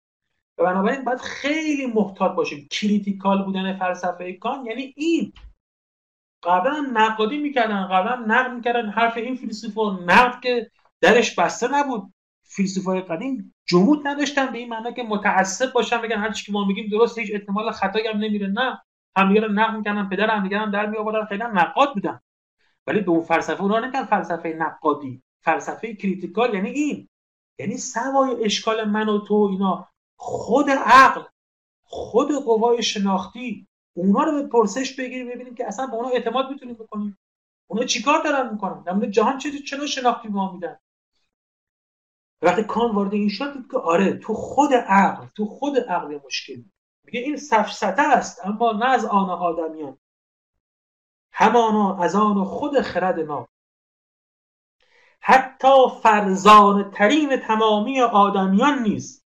و بنابراین باید خیلی محتاط باشیم. critical بودن فلسفه کانت یعنی این. قبلا هم نقادی می‌کردن قبلا نقد می‌کردن. حرف این فیلسوفا نقد که درش بسته نبود. فیلسوفای قدیم جمود نداشتن به این معنا که متعصب باشن بگن هر چی که ما میگیم درست هیچ احتمال خطایی هم نمیره. نه. همدیگه رو نقد می‌کردن پدر همدیگه هم در میآوردن. خیلی نقاد بودن. ولی به اون فلسفه اونها نمیگن فلسفه نقادی. فلسفه کریتیکال یعنی این. یعنی سوای اشکال من و تو اینا. خود عقل خود قوای شناختی اونا رو به پرسش بگیریم ببینیم که اصلا به اونا اعتماد می‌تونیم بکنیم. اونا چیکار دارن می‌کنن؟ در جهان چه چه شناختی ما میدن؟ وقتی کان وارد این شد دید که آره تو خود عقل تو خود عقل مشکل. میگه این سفسته است اما نه از آن آدمیان. همانا از آن خود خرد ما. حتی فرزان ترین تمامی آدمیان نیست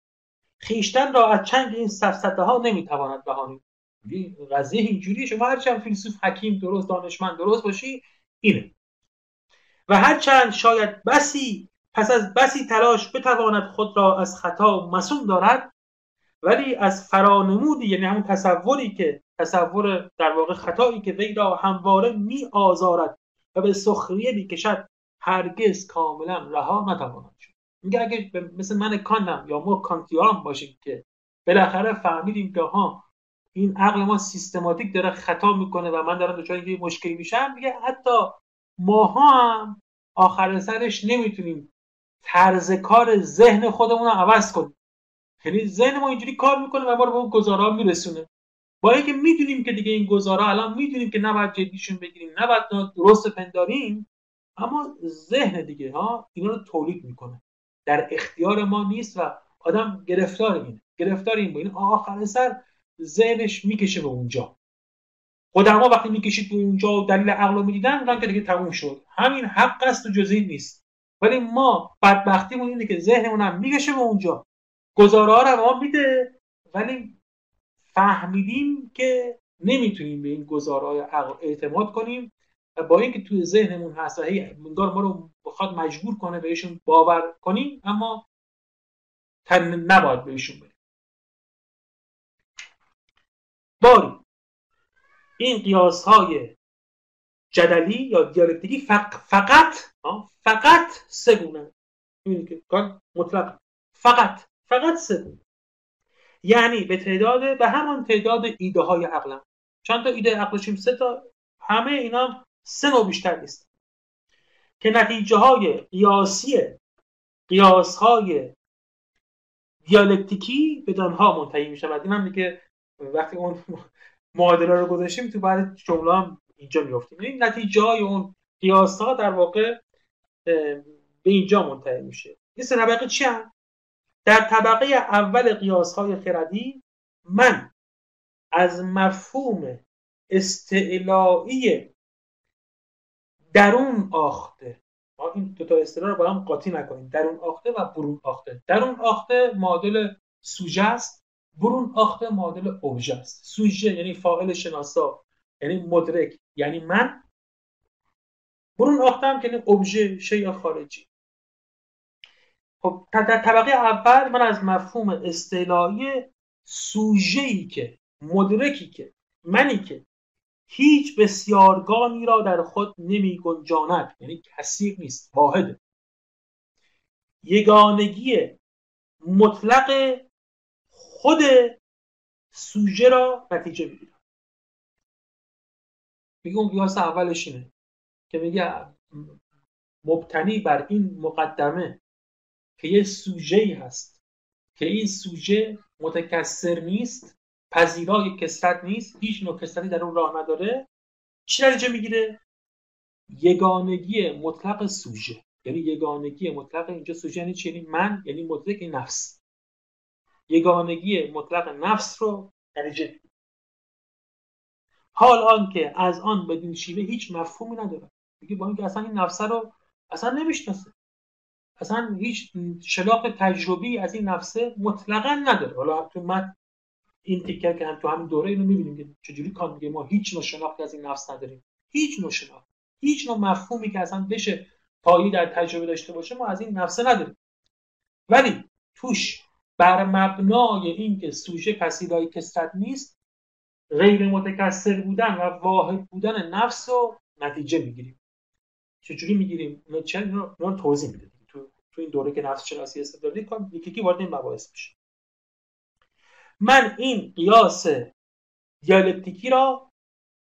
خیشتن را از چنگ این سفسته ها نمی‌تواند بهانید قضیه اینجوریه شما هرچند فیلسوف حکیم درست دانشمند درست باشی اینه. و هرچند شاید بسی پس از بسی تلاش بتواند خود را از خطا مسون دارد ولی از فرانمودی یعنی همون تصوری که تصور در واقع خطایی که وی را همواره می آزارد و به سخریه می‌کشد هرگز کاملا رها نتواند. میگه اگه مثل من کانم یا ما کانتیان باشیم که بالاخره فهمیدیم که ها این عقل ما سیستماتیک داره خطا می‌کنه و من دارم دچار یه مشکلی میشم میگه حتی ماها هم آخر سرش نمی‌تونیم طرز کار ذهن خودمون رو عوض کنیم. یعنی ذهن ما اینجوری کار می‌کنه و ما رو به اون گزارا میرسونه. با اینکه می‌دونیم که دیگه این گزارا الان می‌دونیم که نباید جدیشون بگیریم نباید درست پنداریم اما ذهن دیگه ها اینا رو تولید می‌کنه. در اختیار ما نیست و آدم گرفتار اینه. گرفتار این با این آخر سر ذهنش می‌کشه به اونجا. قدما وقتی می‌کشید به اونجا و دلیل عقل رو می‌دیدن که دیگه تموم شد. همین حق است و جزئی نیست. ولی ما بدبختیمون اینه که ذهنمون هم می‌کشه به اونجا. گزاره ها رو ما میده ولی فهمیدیم که نمی‌تونیم به این گزاره اعتماد کنیم. و با اینکه توی ذهنمون هست و هی ما رو بخواد مجبور کنه بهشون باور کنیم اما تن نباید بهشون بریم باری. این قیاس های جدلی یا دیالکتیکی فقط فقط سه گونه. که مطلق. فقط فقط سه یعنی به تعداد به همان تعداد ایده های عقلم. چند تا ایده عقلشیم سه تا. همه اینا سه نوع بیشتر نیست. که نتیجه های قیاسی قیاس های دیالکتیکی به دانها منتهی می شود این هم دیگه وقتی اون معادله رو گذاشتیم تو بعد جمله هم اینجا میفتیم این نتیجه های اون قیاس ها در واقع به اینجا منتهی میشه. این سه طبقه چی هم؟ در طبقه اول قیاس های خردی من از مفهوم استعلایی درون آخته. ما این دو تا اصطلاح رو با هم قاطی نکنیم. درون آخته و برون آخته. درون آخته معادل سوژه است برون آخته معادل اوژه است. سوژه یعنی فاعل شناسا یعنی مدرک. یعنی من. برون آخته هم یعنی اوژه شی خارجی. خب در طبقه اول من از مفهوم اصطلاحی سوژه‌ای که مدرکی که منی که هیچ بسیارگانی را در خود نمی گنجاند یعنی کثیر نیست واحد. یگانگی مطلق خود سوژه را نتیجه می‌گیرم میگه اون قیاس اولش اینه که میگه مبتنی بر این مقدمه که یه سوژه هست که این سوژه متکثر نیست پذیرای کسرت نیست هیچ نوع کسرتی در اون راه نداره. چی نتیجه می‌گیره؟ یگانگی مطلق سوژه. یعنی یگانگی مطلق اینجا سوژه یعنی چی؟ یعنی من یعنی مدرک نفس. یگانگی مطلق نفس رو درجه حال آن که از آن بدین شیوه هیچ مفهومی نداره. میگه با اینکه اصلا این نفس رو اصلا نمی‌شناسه. اصلا هیچ شلاق تجربی از این نفسه مطلقا نداره. حالا تو من این تیکر که هم تو همین دوره اینو می‌بینیم که چجوری کان میگه ما هیچ نوع شناختی از این نفس نداریم. هیچ نوع شناخت. هیچ نوع مفهومی که اصلا بشه پایی در تجربه داشته باشه ما از این نفسه نداریم. ولی توش بر مبنای اینکه سوژه پسیدای کسرت نیست غیر متکثر بودن و واحد بودن نفس رو نتیجه می‌گیریم. چجوری می‌گیریم؟ چند رو توضیح میده تو تو این دوره که نفس شناسی استدلالی کن یکی که وارد این مباحث میشه من این قیاس دیالکتیکی را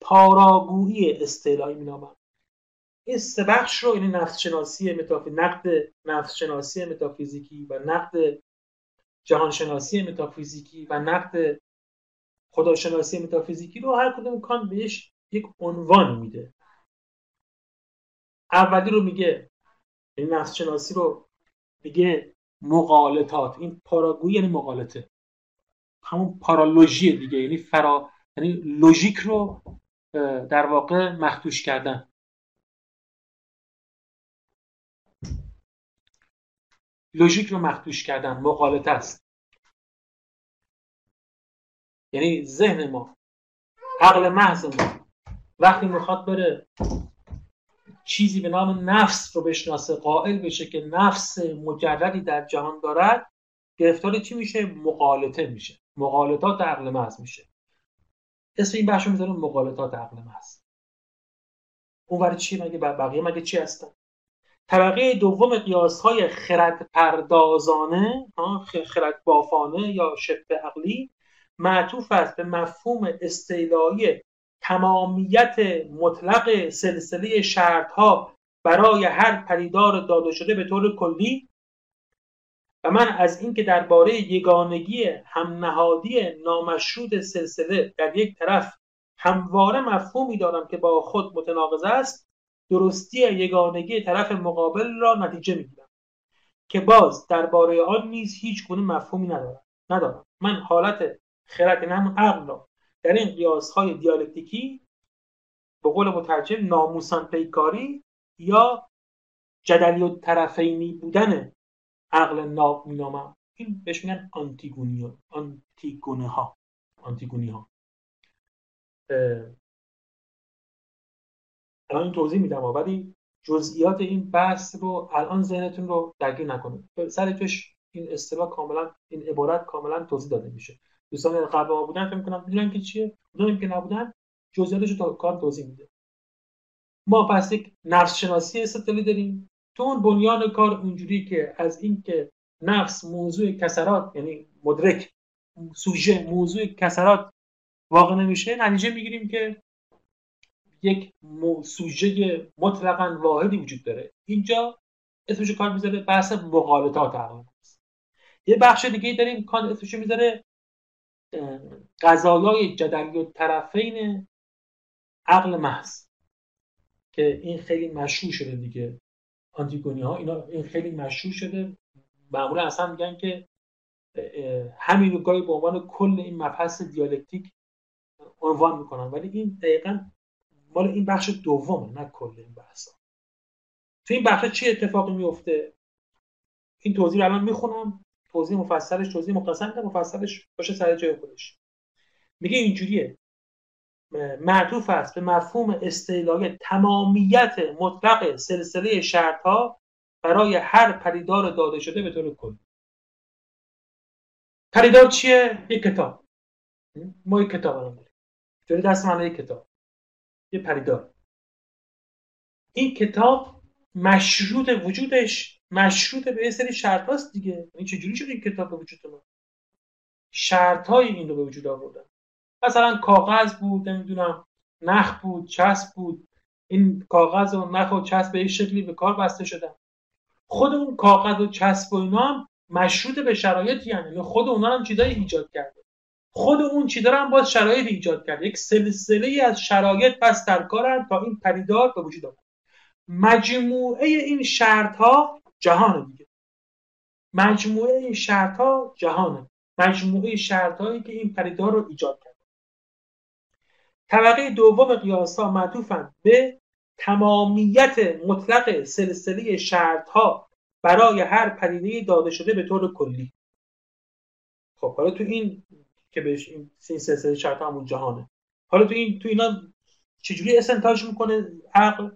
پاراگویی استعلایی مینامم. این سه بخش رو یعنی نفس شناسی متافی نقد نفس شناسی متافیزیکی و نقد جهان شناسی متافیزیکی و نقد خداشناسی متافیزیکی رو هر کدوم کان بهش یک عنوان میده. اولی رو میگه این نفس شناسی رو میگه مقالطات. این پاراگویی یعنی مقالطه. همون پارالوژی دیگه یعنی فرا یعنی لوژیک رو در واقع مخدوش کردن. لوژیک رو مخدوش کردن مقالطه است. یعنی ذهن ما عقل محض ما وقتی می‌خواد بره چیزی به نام نفس رو بشناسه قائل بشه که نفس مجردی در جهان دارد گرفتار چی میشه؟ مقالطه میشه. مقالطات عقل محض میشه. اسم این بخش رو می‌ذارم مقالطات عقل محض. اون چی مگه؟ بقیه مگه چی هستن؟ طبقه دوم قیاس های خرد پردازانه خرد بافانه یا شبه عقلی معطوف است به مفهوم استیلایی تمامیت مطلق سلسله شرطها برای هر پدیدار داده شده به طور کلی و من از اینکه درباره یگانگی همنهادی نامشروط سلسله در یک طرف همواره مفهومی دارم که با خود متناقض است درستی یگانگی طرف مقابل را نتیجه می‌گیرم که باز درباره آن نیز هیچ گونه مفهومی ندارم. ندارم. من حالت خرد یعنی همون عقل را در این قیاس های دیالکتیکی به قول مترجم ناموسان پیکاری یا جدلی و طرفینی بودن عقل ناب مینامم. این بهش میگن آنتیگونی آنتیگونه ها آنتیگونی ها الان این توضیح میدم ولی جزئیات این بحث رو الان ذهنتون رو درگیر نکنید. سر جاش این اصطلاح کاملا این عبارت کاملا توضیح داده میشه. دوستان قبل ما بودن فکر می‌کنم می‌دونن که چیه؟ اونایی که نبودن جزئیاتش رو تا کار توضیح میده. ما پس یک نفس شناسی استدلالی داریم. تو اون بنیان کار اونجوری که از اینکه نفس موضوع کسرات یعنی مدرک سوژه موضوع کسرات واقع نمیشه نتیجه می‌گیریم که یک سوژه مطلقا واحدی وجود داره. اینجا اسمش کار می‌ذاره بحث مقالطات عقل یه بخش دیگه داریم کان اسمش می‌ذاره قضایای جدلی و طرفین عقل محض که این خیلی مشهور شده دیگه. آنتیگونی ها اینا این خیلی مشهور شده. معمولا اصلا میگن که همین رو گاهی به عنوان کل این مبحث دیالکتیک عنوان می‌کنن. ولی این دقیقا مال این بخش دومه نه کل این بحثا تو این بخش چی اتفاقی میفته این توضیح الان می‌خونم. توضیح مفصلش توضیح مختصر مفصلش باشه سر جای خودش. میگه اینجوریه. معطوف است به مفهوم استعلای تمامیت مطلق سلسله شرط برای هر پریدار داده شده به طور کلی. پریدار چیه؟ یک کتاب. ما یک کتاب الان داریم. جوری دست من یک کتاب. یه پریدار این کتاب مشروط وجودش مشروط به یه سری شرط هاست دیگه. این چجوری شد این کتاب به وجود ما شرط های این رو به وجود آوردن. مثلا کاغذ بود نمی‌دونم نخ بود چسب بود. این کاغذ و نخ و چسب به شکلی به کار بسته شدن. خود اون کاغذ و چسب و اینا هم مشروط به شرایطی یعنی. خود اونا هم چیزایی ایجاد کرده. خود اون چیزا هم باز شرایط ایجاد کرده. یک سلسله از شرایط پس در کارن تا این پدیدار به وجود آمد مجموعه این شرط ها جهان دیگه. مجموعه این شرط ها جهانه. مجموعه شرط هایی که این پدیدار رو ایجاد کرد. طبقه دوم قیاس ها معطوفند به تمامیت مطلق سلسله شرط ها برای هر پدیده داده شده به طور کلی. خب حالا تو این که بهش این سلسله شرط همون جهانه. حالا تو این تو اینا چجوری استنتاج می‌کنه عقل؟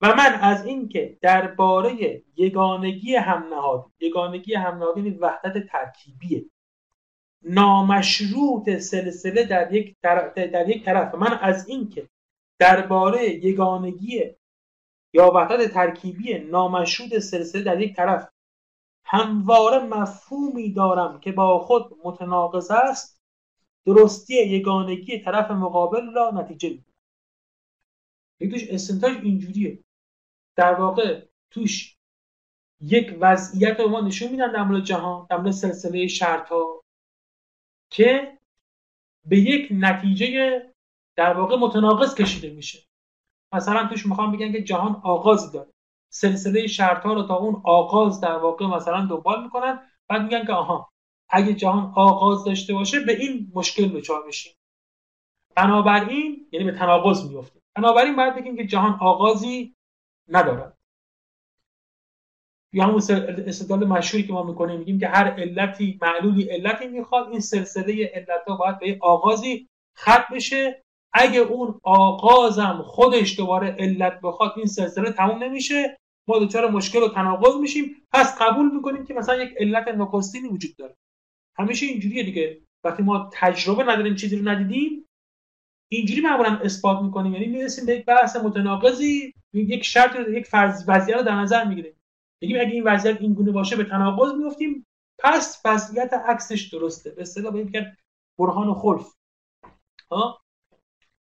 و من از اینکه درباره یگانگی هم نهاد یگانگی هم نهاد یعنی وحدت ترکیبیه. نامشروط سلسله در یک طرف در یک طرف. من از اینکه درباره یگانگی یا وحدت ترکیبی نامشروط سلسله در یک طرف همواره مفهومی دارم که با خود متناقض است درستی یگانگی طرف مقابل را نتیجه می‌گیرم توش استنتاج اینجوریه. در واقع توش یک وضعیت رو ما نشون میدن در مورد جهان در سلسله شرط ها که به یک نتیجه در واقع متناقض کشیده میشه. مثلا توش می‌خوام بگن که جهان آغازی داره. سلسله شرط ها رو تا اون آغاز در واقع مثلا دنبال می‌کنن بعد میگن که آها اگه جهان آغاز داشته باشه به این مشکل دچار میشیم. بنابراین یعنی به تناقض میفته بنابراین باید بگیم که جهان آغازی ندارد. یا همون استدلال مشهوری که ما می‌کنیم میگیم که هر علتی معلولی علتی می‌خواد این سلسله علت ها باید به آغازی خط بشه. اگه اون آغازم خودش دوباره علت بخواد این سلسله تموم نمیشه. ما دچار مشکل و تناقض میشیم. پس قبول می‌کنیم که مثلا یک علت نخستینی وجود داره. همیشه اینجوریه دیگه. وقتی ما تجربه نداریم چیزی رو ندیدیم اینجوری معمولا اثبات می‌کنیم. یعنی می‌رسیم به یک بحث متناقضی یک شرط یک فرض وضعیت رو در نظر می‌گیریم. میگیم اگه این وضعیت این گونه باشه به تناقض میفتیم پس وضعیت عکسش درسته. به اصطلاح بگیم برهان خلف. ها؟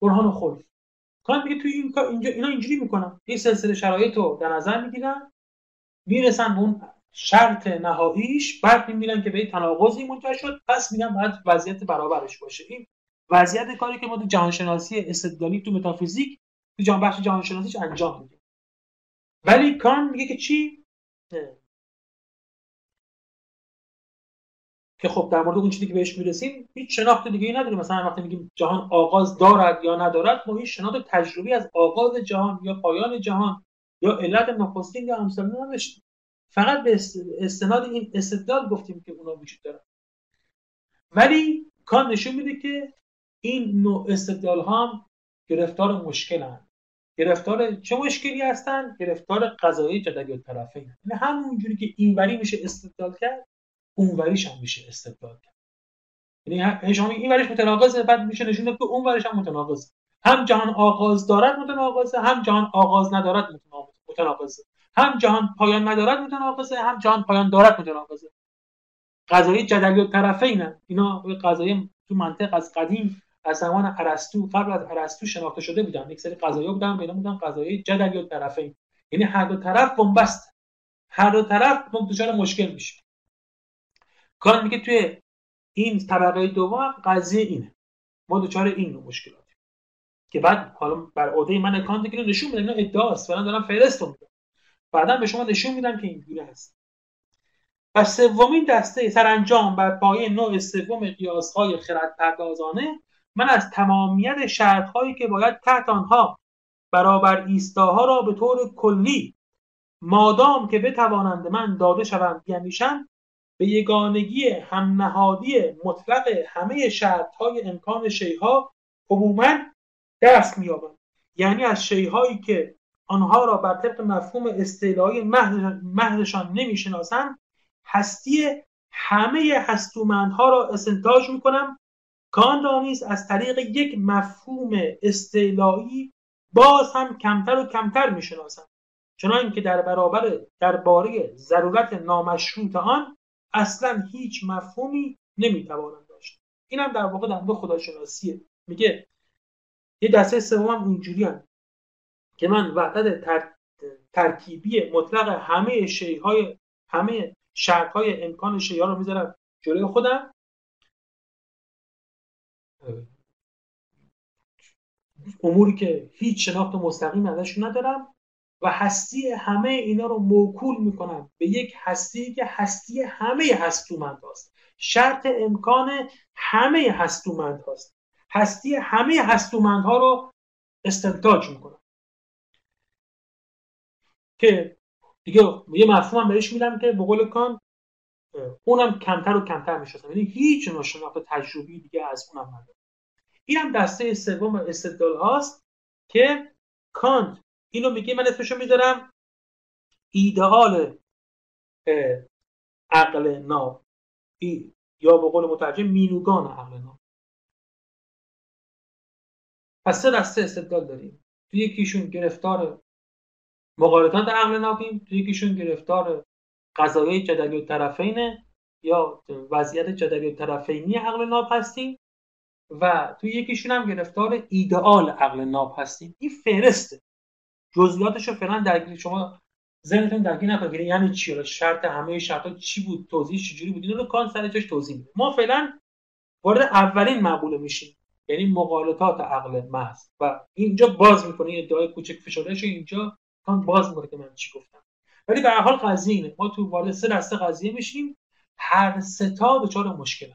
برهان خلف. کانت میگه توی این اینجا اینا اینجوری می‌کنن. این سلسله شرایط رو در نظر می‌گیرن. می‌رسن به اون شرط نهاییش. بعد می‌بینن که به تناقضی منتهی شد. پس میگن باید وضعیت برابرش باشه. این وضعیت کاری که ما تو جهانشناسی استدلالی تو متافیزیک تو جهان بخش جهانشناسیش انجام میدیم ولی کان میگه که چی؟ که خب در مورد اون چیزی که بهش می‌رسیم هیچ شناخت دیگه ای نداریم. مثلا وقتی میگیم جهان آغاز دارد یا ندارد ما هیچ شناخت تجربی از آغاز جهان یا پایان جهان یا علت نخستین یا امثال نداشتیم. فقط به استناد این استدلال گفتیم که اونا وجود دارن. ولی کان نشون میده که این نوع استدلال هم گرفتار مشکل گرفتار چه مشکلی هستن؟ گرفتار قضایی جدلی و طرفین. یعنی همونجوری که اینوری میشه استدلال کرد اونوریش هم میشه استدلال کرد. یعنی شما این وریش متناقضه بعد میشه نشون داد که اون هم متناقضه. هم جهان آغاز دارد متناقضه هم جهان آغاز ندارد متناقضه هم جهان پایان ندارد متناقضه هم جهان پایان دارد متناقضه. قضایی جدلی و طرفین اینا قضایی تو منطق از قدیم از زمان ارسطو قبل از ارسطو شناخته شده بودن یک سری قضایا بودن به بودن قضایی جدلی و طرفین. یعنی هر دو طرف بنبست. هر دو طرف دچار مشکل میشه. کار میگه توی این طبقه دوم قضیه اینه. ما دچار این نوع مشکلات که بعد حالا بر عهده من اکانت که نشون میدم اینا ادعاست فعلا دارم فهرست میدم بعدا به شما نشون میدم که اینجوری هست. و سومین دسته سرانجام بر پایه نوع سوم قیاسهای خرد پردازانه من از تمامیت شرطهایی که باید تحت آنها برابر ایستاها را به طور کلی مادام که بتوانند من داده شوند بیندیشم به یگانگی هم نهادی مطلق همه شرطهای امکان شیها عموما دست مییابم. یعنی از شیهایی که آنها را بر طبق مفهوم استعلایی مهدشان نمی‌شناسند هستی همه هستومندها را استنتاج می‌کنم کان را نیز از طریق یک مفهوم استعلایی باز هم کمتر و کمتر می‌شناسم. چنانکه که در برابر درباره ضرورت نامشروط آن اصلا هیچ مفهومی نمی‌توانم داشت. این هم در واقع در مورد خداشناسیه میگه یه دسته سوم اینجوری هم. که من وحدت تر... ترکیبی مطلق همه شیهای همه شرطهای امکان شیها رو می‌ذارم جلوی خودم. اموری که هیچ شناخت مستقیم ازشون ندارم و هستی همه اینا رو موکول می‌کنن به یک هستی که هستی همه هستومند هست شرط امکان همه هستومند هست هستی همه هستومند ها رو استنتاج می‌کنن که دیگه یه مفهوم بهش میدم که به قول کان اونم کمتر و کمتر می‌شناسم یعنی هیچ نوع شناخت تجربی دیگه از اونم نداره اینم دسته سوم استدلال هاست که کانت اینو میگه من اسمشو می‌ذارم ایدئال عقل ناب. یا به قول مترجم مینوگان عقل ناب. پس سه دسته استدلال داریم. تو یکیشون گرفتار مقارنات عقل نابیم تو یکیشون گرفتار قضایای جدلی و طرفینه یا وضعیت جدلی و طرفینی عقل ناب هستیم و تو یکیشون هم گرفتار ایدئال عقل ناب هستیم. این فرسته جزئیاتش رو فعلا درگیر شما ذهنتون درگیر نکنید. یعنی چی؟ شرط همه شرط چی بود؟ توضیح چجوری بود؟ اینو رو کان سر جاش توضیح میده ما فعلا وارد اولین مقوله میشیم. یعنی مقالطات عقل محض. و اینجا باز می‌کنه. این ادعای کوچک فشردهش اینجا کان باز می‌کنه که من چی گفتم. ولی به حال قضیه اینه. ما تو وارد سه دسته قضیه میشیم. هر سه تا دچار مشکل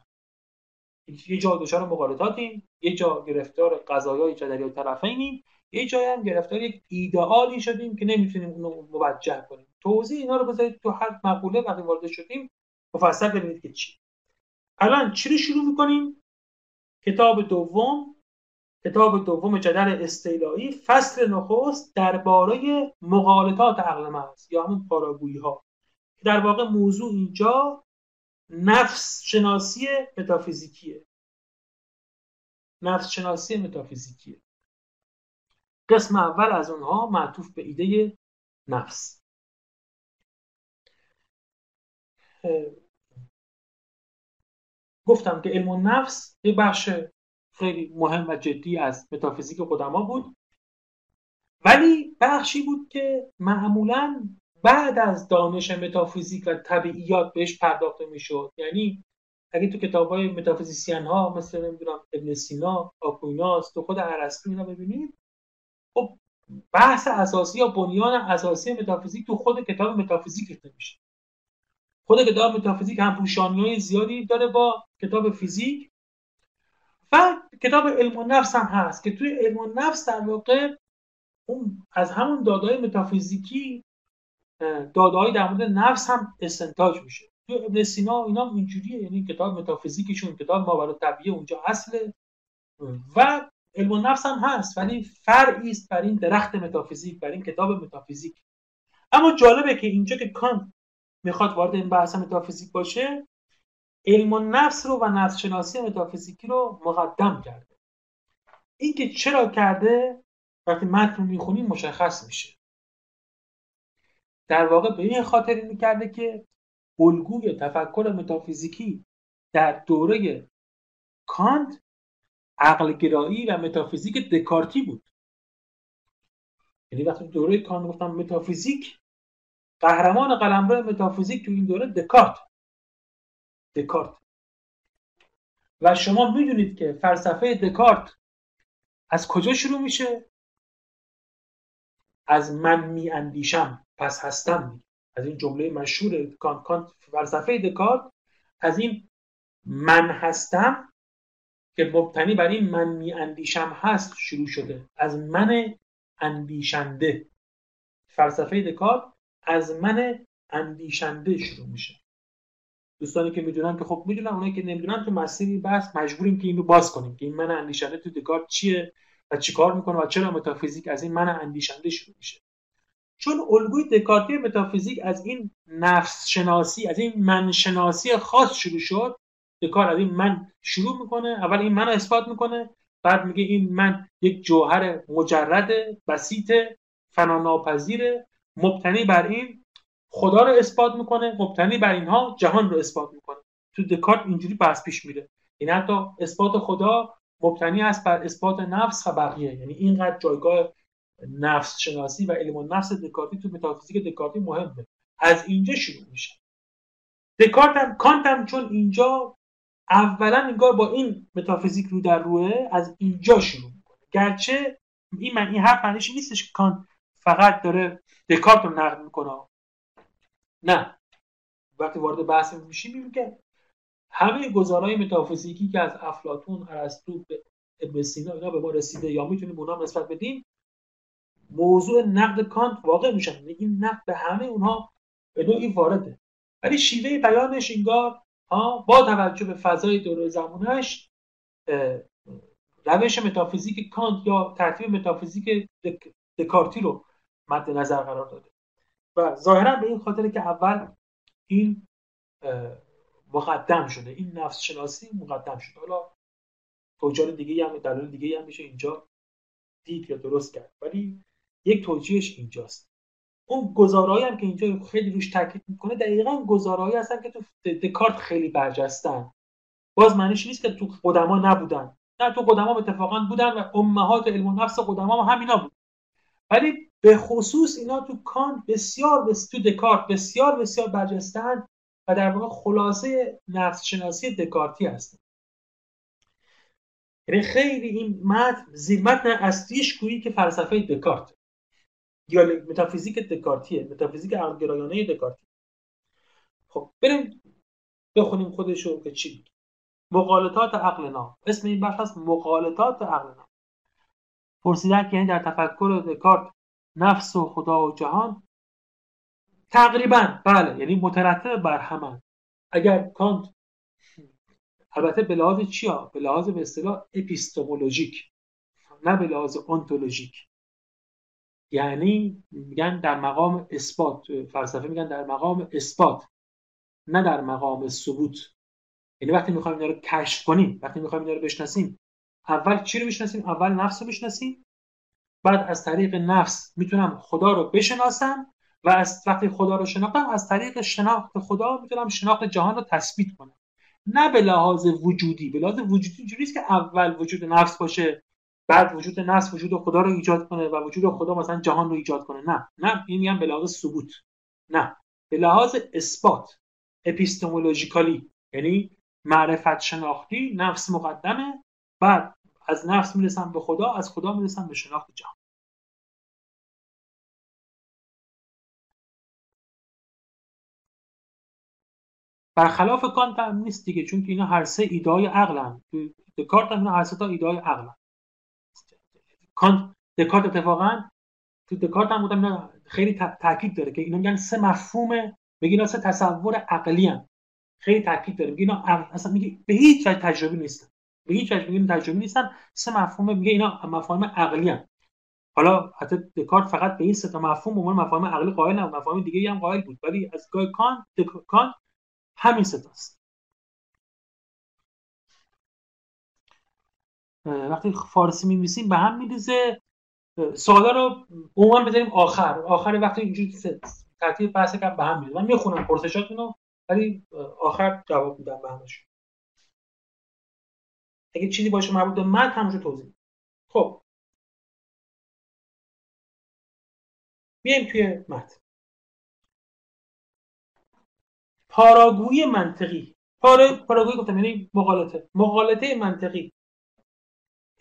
یه جا دچار مقالطاتیم یه جا گرفتار قضایای جدلی طرفینیم یه جایی هم گرفتار یک ایدئالی شدیم که نمی‌تونیم اونو موجه کنیم. توضیح اینا رو بذارید تو هر مقوله وقتی وارد شدیم مفصل ببینید که چی. الان چی رو شروع می‌کنیم؟ کتاب دوم کتاب دوم جدل استیلایی فصل نخست درباره مقالطات عقل محض یا همون پاراگویی ها در واقع موضوع اینجا نفس شناسی متافیزیکیه. نفس شناسی متافیزیکیه. قسم اول از اونها معطوف به ایده نفس. گفتم که علم نفس یه بخش خیلی مهم و جدی از متافیزیک قدما بود. ولی بخشی بود که معمولا بعد از دانش متافیزیک و طبیعیات بهش پرداخته می‌شد. یعنی اگه تو کتاب های متافیزیسین ها مثل نمی‌دونم ابن سینا آکویناس تو خود ارسطو اینا ببینید خب بحث اساسی یا بنیان اساسی متافیزیک تو خود کتاب متافیزیک ریخته میشه. خود کتاب متافیزیک هم پوشانی های زیادی داره با کتاب فیزیک. و کتاب علم‌النفس هم هست که توی علم‌النفس در واقع اون از همون داده‌های متافیزیکی داده‌هایی در مورد نفس هم استنتاج میشه. تو ابن سینا اینا اینجوریه یعنی کتاب متافیزیکشون کتاب ماورا طبیعه اونجا اصله. و علم‌النفس هم هست ولی فرعی است بر این درخت متافیزیک بر این کتاب متافیزیک. اما جالبه که اینجا که کانت می‌خواد وارد این بحث متافیزیک باشه علم و نفس رو و نفس شناسی متافیزیکی رو مقدم کرده. اینکه چرا کرده؟ وقتی متن رو می‌خونیم مشخص میشه. در واقع به این خاطر می‌کرده که الگوی تفکر متافیزیکی در دوره کانت عقلگرایی و متافیزیک دکارتی بود. یعنی وقتی دوره کانت گفتم متافیزیک قهرمان قلمرو متافیزیک تو این دوره دکارت. دکارت. و شما می‌دونید که فلسفه دکارت از کجا شروع میشه؟ از من می اندیشم پس هستم. از این جمله مشهور کانت کانت فلسفه دکارت از این من هستم که مبتنی بر این من می اندیشم هست شروع شده. از من اندیشنده. فلسفه دکارت از من اندیشنده شروع میشه. دوستانی که می‌دونن که خب می‌دونن اونایی که نمی‌دونن تو مسیری بحث مجبوریم که این رو باز کنیم که این من اندیشنده تو دکارت چیه و چیکار می‌کنه و چرا متافیزیک از این من اندیشنده شروع میشه. چون الگوی دکارتی متافیزیک از این نفس شناسی از این من شناسی خاص شروع شد دکارت از این من شروع می‌کنه اول این من اثبات می‌کنه بعد میگه این من یک جوهر مجرد بسیط فناناپذیر مبتنی بر این خدا رو اثبات می‌کنه. مبتنی بر اینها جهان رو اثبات می‌کنه. تو دکارت اینجوری بحث پیش میره. این حتی اثبات خدا مبتنی است بر اثبات نفس و بقیه. یعنی اینقدر جایگاه نفس شناسی و علم نفس دکارتی تو متافیزیک دکارتی مهمه. از اینجا شروع میشه. دکارت هم کانت هم چون اینجا اولا انگار با این متافیزیک رو در روه از اینجا شروع می‌کنه. گرچه این من این حرف معنیش نیستش که کانت فقط داره دکارت رو نقد می‌کنه. نه. وقتی وارد بحث میشیم میگه همه گزارهای متافیزیکی که از افلاتون ارسطو ابن سینا اینا به ما رسیده یا می‌تونیم اونا نسبت بدیم موضوع نقد کانت واقع میشن این نقد به همه اونها به نوعی وارده. ولی شیوه بیانش انگار با توجه به فضای دور زمانش روش متافیزیک کانت یا ترتیب متافیزیک دکارتی رو مد نظر قرار داده. و ظاهرا به این خاطر که اول این مقدم شده این نفس شناسی مقدم شده. حالا توجیه دیگه هم دلیل دیگه هم میشه اینجا دید یا درست کرد. ولی یک توجیهش اینجاست. اون گزارایی هم که اینجا خیلی روش تاکید می‌کنه دقیقا گزارایی هستن که تو دکارت خیلی برجستن. باز معنیش نیست که تو قدما نبودن. نه تو قدما اتفاقا بودن و امهات علم و نفس قدما هم همینا بود. ولی به خصوص اینا تو کانت بسیار بس تو دکارت بسیار بسیار برجستن و در واقع خلاصه نفس شناسی دکارتی هستن. یعنی خیلی این متن زیر متن اصلیش گویی که فلسفه دکارت. یا متافیزیک دکارتیه متافیزیک عقلگرایانه دکارتی. خب بریم بخونیم خودشو که چی مقالطات عقلنا اسم این بخش هست مقالطات عقلنا پرسیدن که یعنی در تفکر دکارت نفس و خدا و جهان. تقریبا بله یعنی مترتب بر همان اگر کانت البته به لحاظ چیا؟ به لحاظ به اصطلاح اپیستمولوژیک. نه به لحاظ انتولوژیک یعنی میگن در مقام اثبات. فلسفه میگن در مقام اثبات نه در مقام ثبوت. یعنی وقتی می‌خوایم اینا رو کشف کنیم وقتی می‌خوایم اینا رو بشناسیم اول چی رو بشناسیم اول نفس رو بشناسیم بعد از طریق نفس می‌تونم خدا رو بشناسم و از وقتی خدا رو شناختم از طریق شناخت خدا می‌تونم شناخت جهان رو تثبیت کنم. نه به لحاظ وجودی به لحاظ وجودی اینجوریه که اول وجود نفس باشه بعد وجود نفس وجود خدا رو ایجاد کنه و وجود خدا مثلا جهان رو ایجاد کنه. نه نه این میگم به لحاظ ثبوت. نه به لحاظ اثبات اپیستمولوژیکالی یعنی معرفت شناختی نفس مقدمه بعد از نفس می‌رسم به خدا از خدا می‌رسم به شناخت جهان. برخلاف کانت هم نیست دیگه چون که اینا هر سه ایدای عقلن. دکارت هم اینا هر سه تا ایدای عقلن. کانت دکارت اتفاقا تو دکارت هم بودم خیلی تاکید داره که اینا میگن سه مفهوم میگن سه تصور عقلی هم. خیلی تاکید داره. میگه اینا اصلا میگه به هیچ وجه تجربی نیستن. به هیچ وجه میگه تجربی نیستن. سه مفهوم میگه اینا مفاهیم عقلی هم. حالا حتی دکارت فقط به این سه تا مفهوم عنوان مفاهیم عقلی قائل نبود. مفاهیم دیگه هم قائل بود. ولی از گای کانت کانت همین ستاست وقتی فارسی میمیسیم به هم میریزه. سوالا رو عموما بذاریم آخر. آخر وقتی اینجوری ترتیب بحث کم به هم میریزه. من می‌خونم پرسشاتون رو ولی آخر جواب میدم به همش اگه چیزی باشه مربوط به متن همونجا توضیح خب. میایم توی متن پاراگویی منطقی. پارا... پاراگویی گفتم یعنی مقالطه. مقالطه منطقی.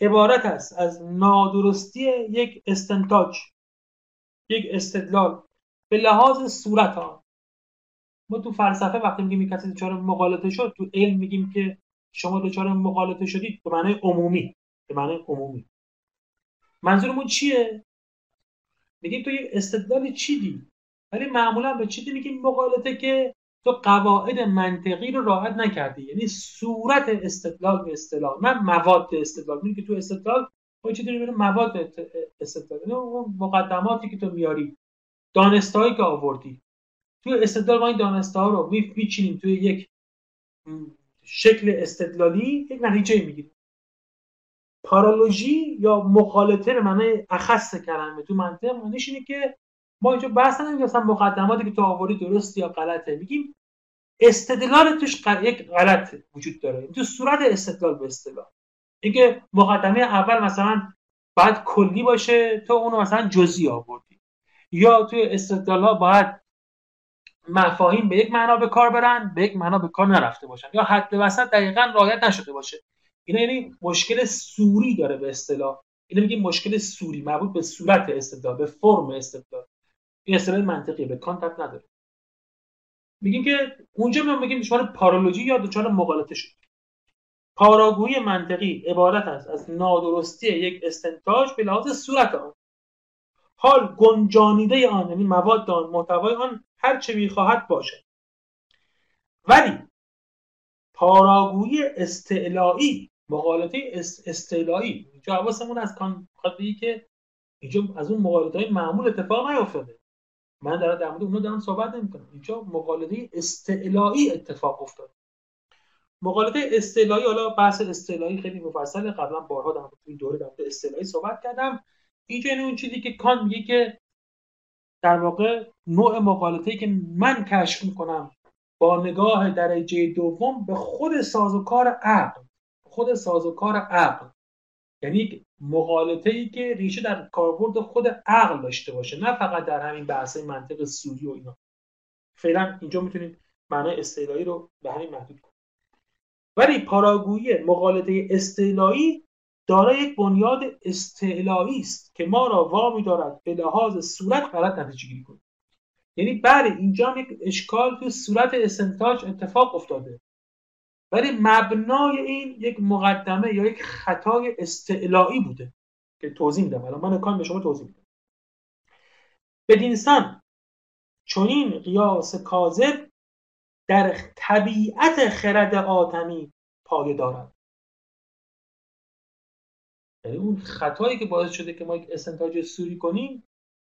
عبارت است از نادرستی یک استنتاج یک استدلال به لحاظ صورت ها ما تو فلسفه وقتی میگیم کسی دچار مقالطه شد تو علم میگیم که شما دچار مقالطه شدید به معنی عمومی به معنی عمومی. منظورمون چیه؟ میگیم تو یک استدلالی چیدی؟ ولی معمولا به چیزی میگیم مقالطه که تو قواعد منطقی رو رعایت نکردی. یعنی صورت استدلال به اصطلاح نه مواد استدلال. میگه که تو استدلال ما چی داریم مواد استدلال. یعنی اون مقدماتی که تو میاری دانستهایی که آوردی. تو استدلال ما این دانسته ها رو میچینیم توی یک شکل استدلالی یک نتیجه می‌گیریم پارالوژی یا مقالطه به معنی اخص کلمه تو منطق معنیش اینه که ما اینجا بحث نمیگیم مثلا مقدماتی که تو آوردی درست یا غلطه. میگیم استدلال توش یک غلط وجود داره. تو صورت استدلال به اصطلاح. اینکه مقدمه اول مثلا باید کلی باشه تو اونو مثلا جزئی آوردی. یا توی استدلال ها باید مفاهیم به یک معنا به کار برن به یک معنا به کار نرفته باشن. یا حد وسط دقیقا رعایت نشده باشه. اینا یعنی مشکل سوری داره به اصطلاح. اینو میگیم مشکل سوری مربوط به صورت استدلال به فرم استدلال این اصطلاح منطقی به کانت نداره. میگیم که اونجا ما میگیم دچار پارالوژی یا دچار مغالطه شد. پاراگویی منطقی عبارت است از نادرستی یک استنتاج به لحاظ صورت آن. حال گنجانیده آن یعنی مواد آن محتوای آن هر چه می‌خواهد باشد. ولی پاراگویی استعلایی مقالطه استعلایی. اینجا حواسمون از کان که اینجا از اون مقالطه های معمول اتفاق نیافتاده. من در در مورد اونها دارم صحبت نمی‌کنم. اینجا مقالطه استعلایی اتفاق افتاد. مقالطه استعلایی حالا بحث استعلایی خیلی مفصل قبلا بارها در این دوره در استعلایی صحبت کردم. اینجا این اون چیزی که کان میگه که در واقع نوع مقالطه که من کشف می‌کنم با نگاه درجه دوم به خود سازوکار عقل خود سازوکار عقل. یعنی مقالطه ای که ریشه در کاربرد خود عقل داشته باشه نه فقط در همین بحث منطق سوری و اینا. فعلا اینجا می‌تونید معنای استعلایی رو به همین محدود کنید ولی پاراگویی مقالطه استعلایی دارای یک بنیاد استعلایی است که ما را وامی دارد به لحاظ صورت غلط نتیجه گیری کنیم یعنی بله اینجا یک اشکال تو صورت استنتاج اتفاق افتاده. ولی مبنای این یک مقدمه یا یک خطای استعلایی بوده که توضیح میدم. الان من کان به شما توضیح میدم. بدینسان چنین قیاس کاذب در طبیعت خرد آدمی پایه دارد. یعنی اون خطایی که باعث شده که ما یک استنتاج سوری کنیم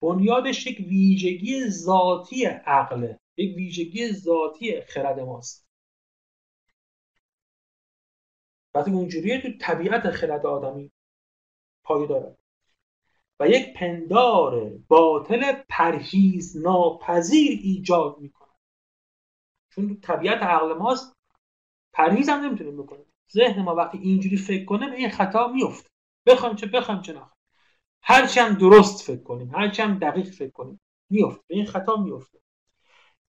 بنیادش یک ویژگی ذاتی عقله یک ویژگی ذاتی خرد ماست. وقتی اونجوریه تو طبیعت خرد آدمی پایه دارد و یک پندار باطل پرهیز ناپذیر ایجاد می‌کنه. چون طبیعت عقل ماست پرهیز هم نمی‌تونیم بکنیم. ذهن ما وقتی اینجوری فکر کنه به این خطا میفته بخوایم چه بخوایم چه نخوایم هرچی هم درست فکر کنیم هرچی هم دقیق فکر کنیم میفته به این خطا میفته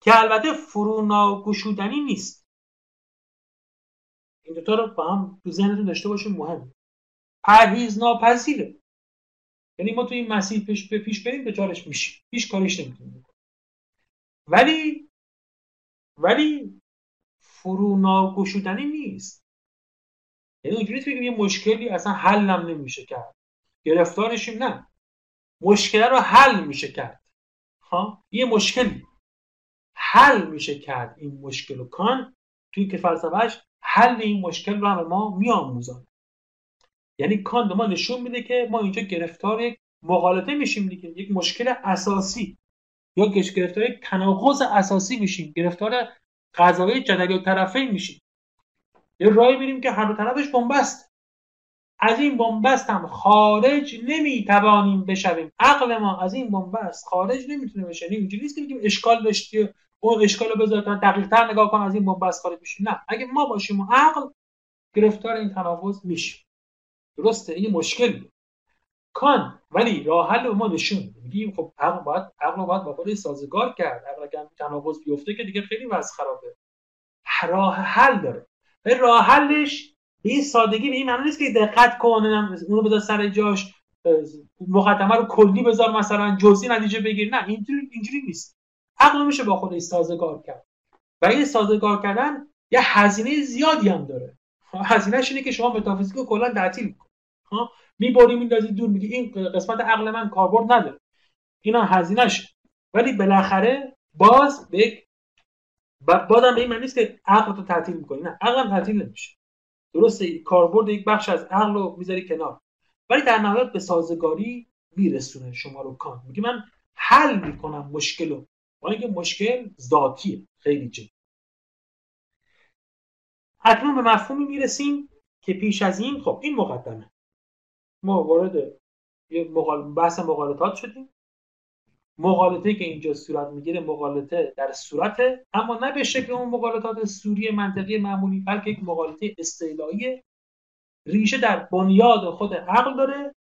که البته فرو ناگشودنی نیست. این دوتا رو با هم تو ذهنتون داشته باشیم مهم. پرهیز ناپذیره. یعنی ما تو این مسیر پیش به پیش بریم به چارش میشیم. هیچ کاریش نمی‌تونیم ولی ولی فرو ناگشودنی نیست. یعنی اونجوری بگیم یه مشکلی اصلا حلم نمیشه کرد. گرفتارشیم نه. مشکل رو حل میشه کرد. ها یه مشکلی. حل میشه کرد این مشکل و کان. توی که فلسفهش حل این مشکل رو هم ما میآموزن یعنی کان ما نشون میده که ما اینجا گرفتار یک مغالطه میشیم دیگه. یک مشکل اساسی. یا گرفتار یک تناقض اساسی میشیم. گرفتار قضاوی جدلی و طرفین میشیم. یه راهی میریم که هر دو طرفش بنبست. از این بنبست هم خارج نمی‌توانیم بشویم. عقل ما از این بنبست خارج نمی‌تونه بشه. یعنی اینجوری نیست که بگیم اشکال داشتی اون اشکال رو بذار دقیق تر نگاه کن از این بنبست خارج میشیم. نه. اگه ما باشیم و عقل گرفتار این تناقض میشیم. درسته این مشکل. کان. ولی راه حل ما نشون میگیم خب عقل باید عقل باید با خودش سازگار کرد. عقل اگر تناقض بیفته که دیگه خیلی وضع خرابه. راه حل داره. به راه حلش. به این سادگی به این معنی نیست که دقت کن اونو بذار سر جاش مقدمه رو کلی بذار مثلا جزئی نتیجه بگیر نه اینجوری اینجوری نیست. عقل میشه با خودش سازگار کرد. و این سازگار کردن یه هزینه زیادی هم داره. هزینهش اینه که شما متافیزیک رو کلا تعطیل کن. ها می‌بری میندازی دور میگی این قسمت عقل من کاربرد نداره. اینا هزینهش ولی بالاخره باز به بازم به این معنی نیست که عقل رو تعطیل می‌کنی. نه عقل تعطیل نمیشه. درسته کاربرد یک بخش از عقل رو می‌ذاری کنار. ولی در نهایت به سازگاری میرسونه شما رو کان میگه من حل می‌کنم مشکل رو. با اینکه مشکل ذاتیه. خیلی جدی. اکنون به مفهومی می‌رسیم که پیش از این خب این مقدمه. ما وارد یه بحث مقالطات شدیم. مقالطه که اینجا صورت می‌گیره مقالطه در صورته اما نه به شکل اون مقالطات سوری منطقی معمولی بلکه یک مقالطه استعلایی ریشه در بنیاد خود عقل داره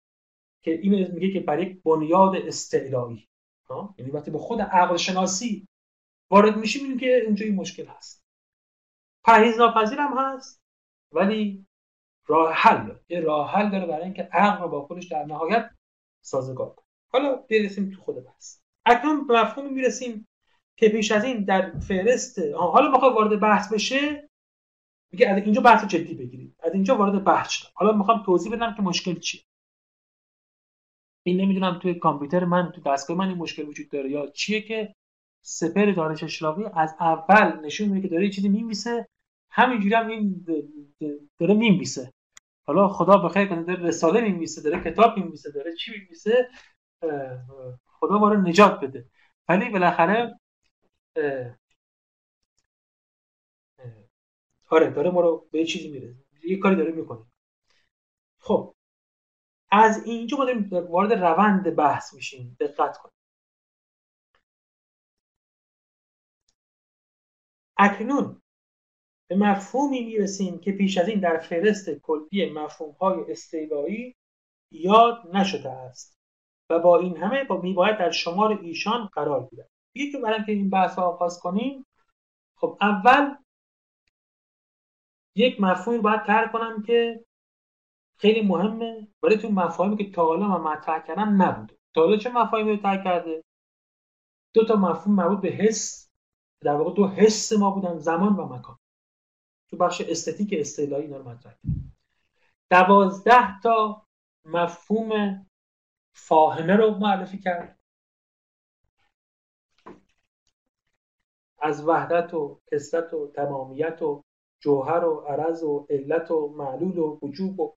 که این میگه که برای یک بنیاد استعلایی. یعنی وقتی به خود عقل شناسی وارد میشیم می‌بینیم که اونجا این مشکل هست. پرهیز ناپذیر هم هست ولی راه حل یه راه حل داره برای اینکه عقل با خودش در نهایت سازگار کنه. حالا برسیم تو خود بحث. اکنون به مفهومی می‌رسیم که پیش از این در فهرست حالا بخواد وارد بحث بشه میگه از اینجا بحث جدی بگیرید از اینجا وارد بحث شد حالا می‌خوام توضیح بدم که مشکل چیه. این نمی‌دونم توی کامپیوتر من تو دستگاه من این مشکل وجود داره یا چیه که سپر دانش اشرافی از اول نشون میده که داره چیزی میمیسه همینجوری هم این داره میمیسه حالا خدا بخیر کنه داره رساله میمیسه داره کتاب میمیسه داره چی میمیسه خدا ما رو نجات بده. ولی بالاخره آره داره ما رو به چیزی میره یه کاری داره می‌کنه. خب از اینجا ما داریم وارد روند بحث میشیم. دقت کنید. اکنون به مفهومی می‌رسیم که پیش از این در فهرست کلی مفهومهای استیلایی یاد نشده است. و با این همه با میباید در شمار ایشان قرار گیرد. یکی برای که این بحث آغاز کنیم خب اول یک مفهومی باید تر کنم که خیلی مهمه. ولی تو مفاهیمی که تا حالا من مطرح کردم نبوده. تا حالا چه مفاهیمی رو تر کرده؟ دو تا مفهوم مربوط به حس در واقع دو حس ما بودن زمان و مکان. تو بخش استتیک اصطلاحی اینا رو مطرح دوازده تا مفهوم فاهمه رو معرفی کرد. از وحدت و کسرت و تمامیت و جوهر و عرض و علت و معلول و وجوب و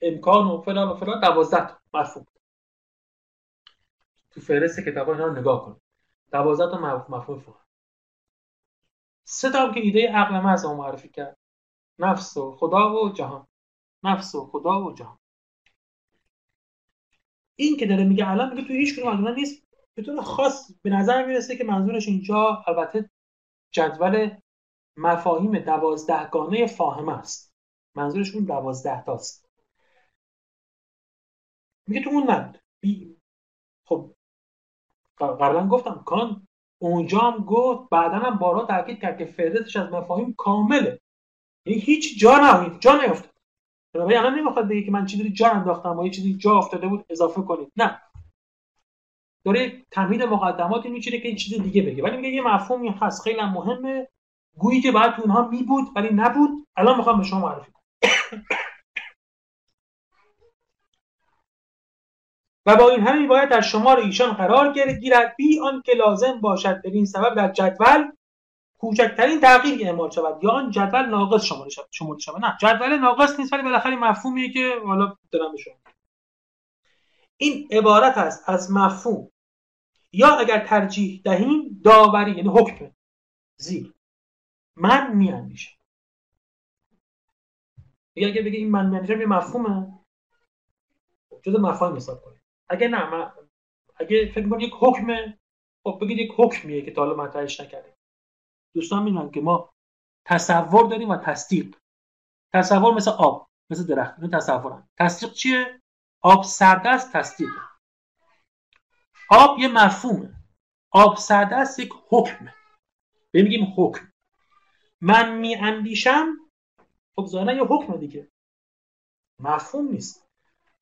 امکان و فلان و فلان دوازده تا مفهوم تو فهرست کتاب اینا نگاه کن. دوازده تا مفهوم فاهم سه تا که ایده عقل محض معرفی کرد. نفس و خدا و جهان. نفس و خدا و جهان. این که داره میگه الان میگه تو هیچ کنون نیست. به طور خاص به نظر می‌رسه که منظورش اینجا البته جدول مفاهیم دوازدهگانه فاهمه است. منظورش اون دوازده تاست. میگه تو اون نبود. خب قبلا گفتم کان اونجا هم گفت بعدا هم بارها تاکید کرد که فهرستش از مفاهیم کامله. یعنی هیچ جا نه جا نیافتاد بنابراین الان نمی‌خواد بگه که من چیزی جا انداختم و یه چیزی جا افتاده بود اضافه کنید. نه. داره تمهید مقدماتی میچینه که این چیز دیگه بگه. ولی میگه یه مفهومی هست. خیلی مهمه. گویی که تو اونها می بود ولی نبود. الان می‌خوام به شما معرفی کنم. و با این همه باید در شمار ایشان قرار گیرد. بی که لازم باشد به این سبب در جدول کوچکترین تغییر اعمال شود. یا آن جدول ناقص شماره شود شماره شود. نه جدول ناقص نیست ولی بالاخره مفهومیه که حالا دارم به این عبارت است از مفهوم. یا اگر ترجیح دهیم داوری یعنی حکم. زیر. من میاندیشم. اگر اگه بگه این من میاندیشم یه مفهومه. جز مفاهیم حساب کنید اگه نه من اگه فکر کنید یک حکمه خب بگید یک حکمیه که تا حالا مطرحش نکردیم. دوستان می‌دونن که ما تصور داریم و تصدیق. تصور مثل آب مثل درخت این تصورن. تصدیق چیه؟ آب سرد است تصدیق. آب یه مفهومه. آب سرده است یک حکمه بگیم حکم. من می اندیشم خب یه حکم دیگه. مفهوم نیست.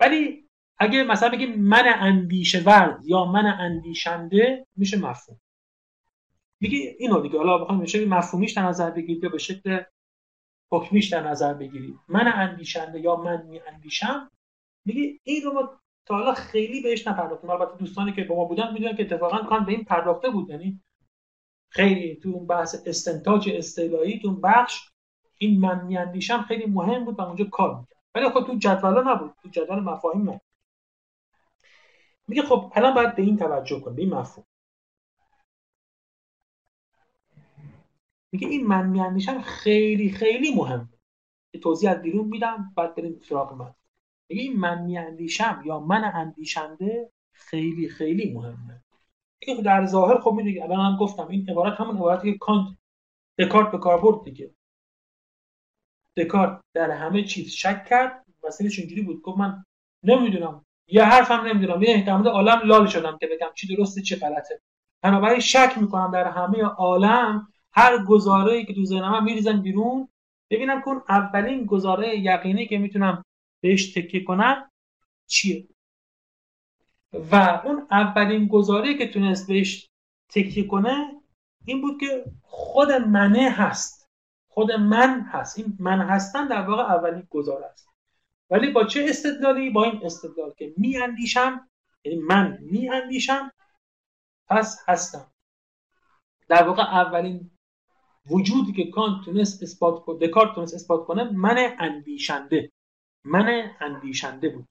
ولی اگه مثلا بگیم من اندیشه ورد یا من اندیشنده میشه مفهوم. میگه اینو دیگه حالا بخوایم به شکل مفهومیش در نظر بگیرید یا به شکل حکمیش در نظر بگیرید. من اندیشنده یا من می اندیشم میگه این رو ما تا حالا خیلی بهش نپرداختیم. البته دوستانی که با ما بودن می‌دونن که اتفاقا کان به این پرداخته بود. یعنی خیلی تو اون بحث استنتاج اصطلاحی تو اون بخش این من میاندیشم خیلی مهم بود و اونجا کار می‌کرد. ولی خب تو جدولا نبود. تو جدول مفاهیم نبود. میگه خب الان باید به این توجه کن به این مفهوم. میگه این من میاندیشم خیلی خیلی مهم. که توضیح از بیرون میدم بعد بریم سراغ من. میگه این من میاندیشم یا من اندیشنده خیلی خیلی مهمه. این در ظاهر خب می‌دونی الان هم گفتم این عبارت همون عبارتی که کانت دکارت به کار برد دیگه. دکارت در همه چیز شک کرد مسئلهش اینجوری بود. گفت من نمی‌دونم یه حرفم نمی‌دونم. یه احتمال عالم لال شدم که بگم چی درسته چی غلطه. بنابراین شک می‌کنم در همه عالم هر گزاره‌ای که تو ذهنم میریزن بیرون. ببینم اون اولین گزاره یقینی که می‌تونم بهش تکیه کنم چیه. و اون اولین گزاره که تونست بهش تکیه کنه این بود که خود منه هست. خود من هست. این من هستن در واقع اولین گزاره است. ولی با چه استدلالی؟ با این استدلال که می اندیشم یعنی من می اندیشم پس هستم. در واقع اولین وجودی که کانت تونست اثبات کنه دکارت تونست اثبات کنه من اندیشنده. من اندیشنده بود.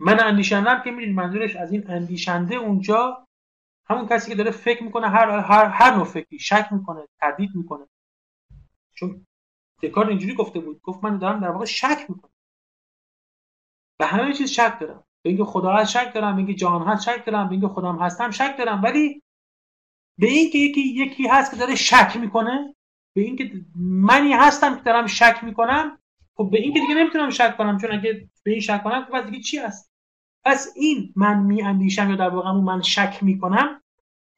من اندیشنده که می‌دونید منظورش از این اندیشنده اونجا همون کسی که داره فکر می‌کنه هر هر هر نوع فکری شک می‌کنه تردید می‌کنه. چون دکارت اینجوری گفته بود گفت من دارم در واقع شک می‌کنم. به همه چیز شک دارم. به اینکه خدا هست شک دارم به اینکه جهان هست شک دارم به اینکه خودم هستم شک دارم. ولی به اینکه یکی یکی هست که داره شک می‌کنه به اینکه منی هستم که دارم شک می‌کنم خب به اینکه دیگه نمی‌تونم شک کنم چون اگه به این شک کنم خب دیگه چی هست؟ پس این من می اندیشم یا در واقع من شک می‌کنم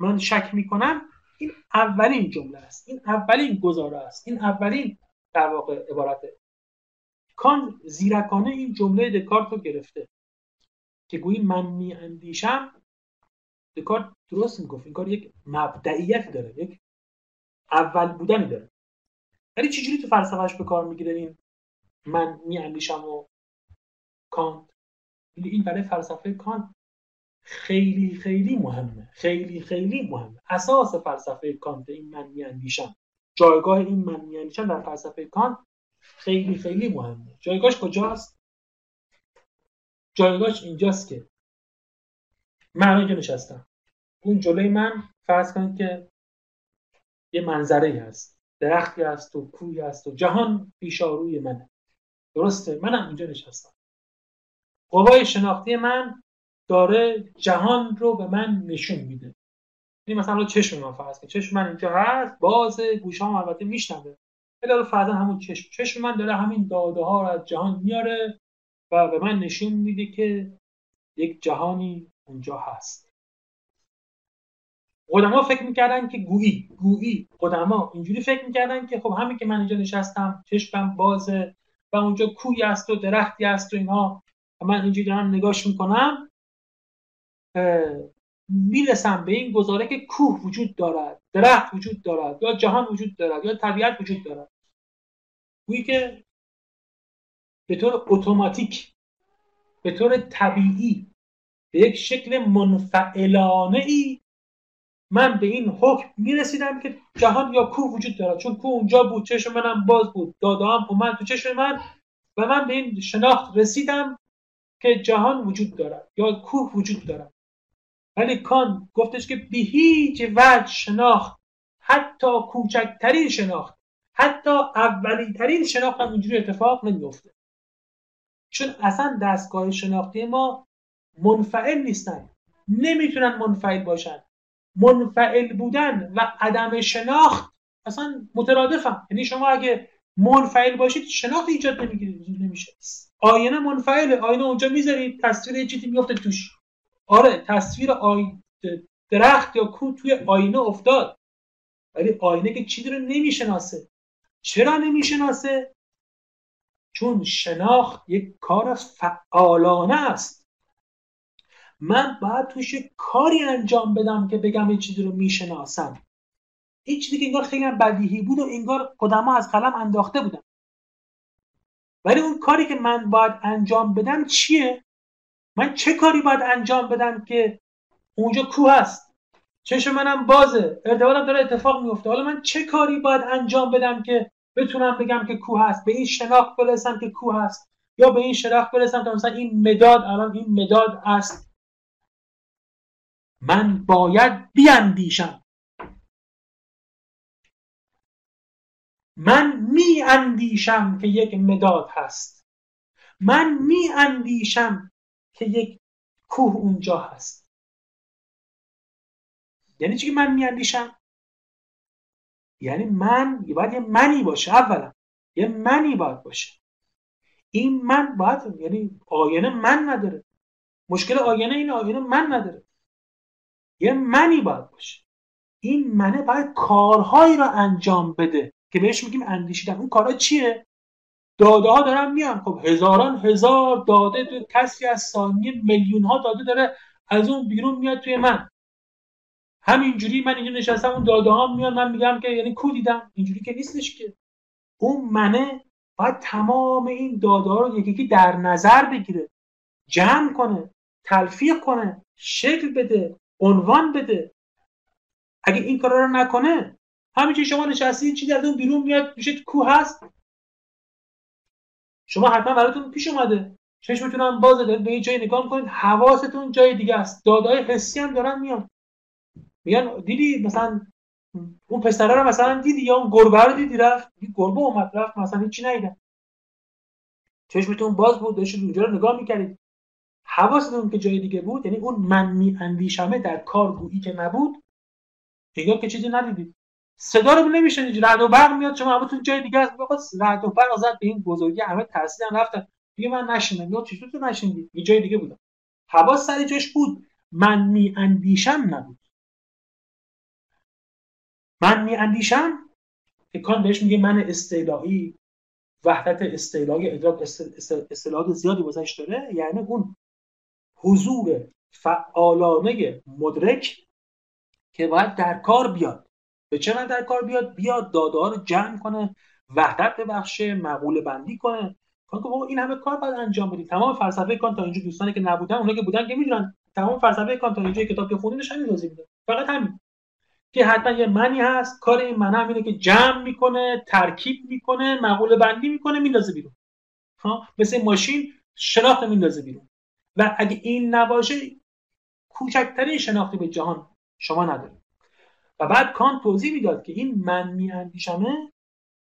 من شک می‌کنم این اولین جمله است این اولین گزاره است این اولین در واقع عبارته کان زیرکانه این جمله دکارت گرفته که گویی من می اندیشم دکارت درست می‌گفت. این کار یک مبدعیت داره یک اول بودنی داره. ولی چجوری تو فلسفهش به کار می‌گیره این من می اندیشم و کانت؟ این برای فلسفه کانت خیلی خیلی مهمه. خیلی خیلی مهمه. اساس فلسفه کانت این من می اندیشم جایگاه این من می اندیشم در فلسفه کانت خیلی خیلی مهمه. جایگاهش کجاست؟ جایگاهش اینجاست که من اینجا نشستم. اون جلوی من فرض کنید که یه منظره هست. درختی هست و کوی هست و جهان پیشاروی منه. درسته؟ منم اینجا نشستم. قوای شناختی من داره جهان رو به من نشون میده. این مثلا چشم من فرض کنید. چشم من اینجا هست باز گوشام البته میشنوه. ولی فرضا همون چشم. چشم من داره همین داده ها رو از جهان میاره و به من نشون میده که یک جهانی اونجا هست. قدما فکر می‌کردن که گویی گویی قدما اینجوری فکر می‌کردن که خب همین که من اینجا نشستم چشمم بازه و اونجا کوی است و درختی است و اینها و من اینجوری دارم نگاش می‌کنم می‌رسم به این گزاره که کوه وجود دارد درخت وجود دارد یا جهان وجود دارد یا طبیعت وجود دارد. گویی که به طور اتوماتیک به طور طبیعی به یک شکل منفعلانه ای من به این حکم می‌رسیدم که جهان یا کوه وجود دارد. چون کوه اونجا بود چشم منم باز بود. داده هم اومد تو چشم من و من به این شناخت رسیدم که جهان وجود دارد یا کوه وجود دارد. ولی کان گفتش که به هیچ وجه شناخت حتی کوچکترین شناخت حتی اولی ترین شناخت هم اینجوری اتفاق نمیفته چون اصلا دستگاه شناختی ما منفعل نیستن. نمی‌تونن منفعل باشن. منفعل بودن و عدم شناخت اصلا مترادفن یعنی شما اگه منفعل باشید شناخت ایجاد نمیشه. آینه منفعله آینه اونجا می‌ذارید تصویر یه چیزی میفته توش. آره تصویر آی... درخت یا کو توی آینه افتاد. ولی آینه که چیزی رو نمی‌شناسه. چرا نمی‌شناسه؟ چون شناخت یک کار فعالانه است. من باید توش کاری انجام بدم که بگم این چیزی رو می‌شناسم. این چیزی که انگار خیلی بدیهی بود و انگار قدما از قلم انداخته بودم ولی اون کاری که من باید انجام بدم چیه؟ من چه کاری باید انجام بدم که اونجا کوه هست؟ چشم منم بازه. ارتباطم داره اتفاق میفته حالا من چه کاری باید انجام بدم که بتونم بگم که کوه هست؟ به این شناخت برسم که کوه هست؟ یا به این شناخت برسم که مثلا این مداد الان این مداد است. من باید بیاندیشم من می اندیشم که یک مداد هست. من می اندیشم که یک کوه اونجا هست. یعنی چی که من می اندیشم یعنی من باید یه منی باشه اولا. یه منی باید باشه. این من باید یعنی آینه من نداره. مشکل آینه این آینه من نداره. یه منی باید باشه. این منه باید کارهایی را انجام بده که بهش میگیم اندیشیدن. اون کارا چیه؟ داده ها دارن میان. خب هزاران هزار داده کسی از ثانیه میلیون ها داده داره از اون بیرون میاد توی من. همینجوری من اینجا نشستم اون داده ها میاد من میگم که یعنی کو دیدم؟ اینجوری که نیستش که. اون منه باید تمام این داده ها رو یکی یکی در نظر بگیره. جمع کنه تلفیق کنه شکل بده. عنوان بده. اگه این کارا رو نکنه همینجوری شما نشستی چی در اون بیرون میاد میشه کو هست. شما حتما براتون پیش اومده. چشمتون باز دارید به یه جای نگاه می‌کنید حواستون جای دیگه است. دادای حسی هم دارن میان. میگن دیدی مثلا اون پسره رو مثلا دیدی یا اون گربه رو دیدی؟ رفت. گربه اومد رفت مثلا هیچی ندیدم چشمتون باز بود داشتید اونجا رو نگاه می‌کردید. حواستون که جای دیگه بود یعنی اون من می اندیشمه در کارگویی که نبود انگار که چیزی ندیدید. صدا رو نمیشنید رعد و برق میاد شما همتون جای دیگه است بخواد رعد و برق زد به این بزرگی همه ترسیدن رفتن. دیگه من نشینم. یا چطور تو نشیندی یه جای دیگه بودم. حواس سر جاش بود. من می اندیشم نبود. من می اندیشم؟ کان بهش میگه من استعلایی وحدت استعلای ادراک استعلاق زیادی بازش داره. یعنی اون حضور فعالانه مدرک که باید در کار بیاد. به چه من در کار بیاد؟ بیاد داده ها رو جمع کنه وحدت ببخشه مقوله بندی کنه. کان که این همه کار باید انجام بدی. تمام فلسفه کان تا اینجا دوستانی که نبودن اونایی که بودن که می‌دونن. تمام فلسفه کان تا اینجا کتاب که خوندینش همین توضیح میده. فقط همین. که حتما یه منی هست. کار این من هم اینه که جمع می‌کنه ترکیب می‌کنه مقوله بندی می‌کنه میندازه بیرون. ها مثل ماشین شناخت میندازه بیرون. و اگه این نباشه کوچکترین شناختی به جهان شما ندارید و بعد کان توضیح می‌داد که این من میاندیشمه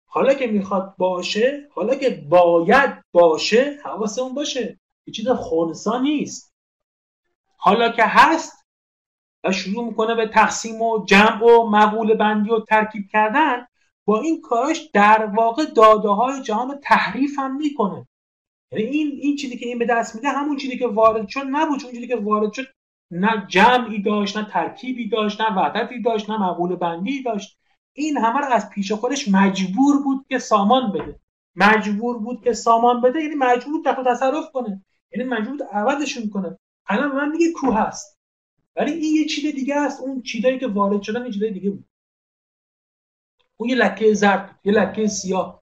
حالا که می‌خواد باشه حالا که باید باشه حواسمون باشه. یه چیز خونسا نیست. حالا که هست و شروع می‌کنه به تقسیم و جمع و مقول بندی و ترکیب کردن با این کاراش در واقع داده های جهان رو تحریف هم می‌کنه. یعنی این این چیزی که این به دست میده همون چیزی که وارد شد نبود چون چیزی که وارد شد نه جمعی داشت نه ترکیبی داشت نه وحدتی داشت نه مقول بندی داشت. این همه رو از پیش خودش مجبور بود که سامان بده. مجبور بود که سامان بده یعنی مجبور بود تصرف کنه. یعنی مجبور بود عوضشون کنه. الان من میگه کوه هست ولی این یه چیز دیگه است. اون چیزایی که وارد شدن یه دیگه بود. اون یه لکه زرد یه لکه سیاه.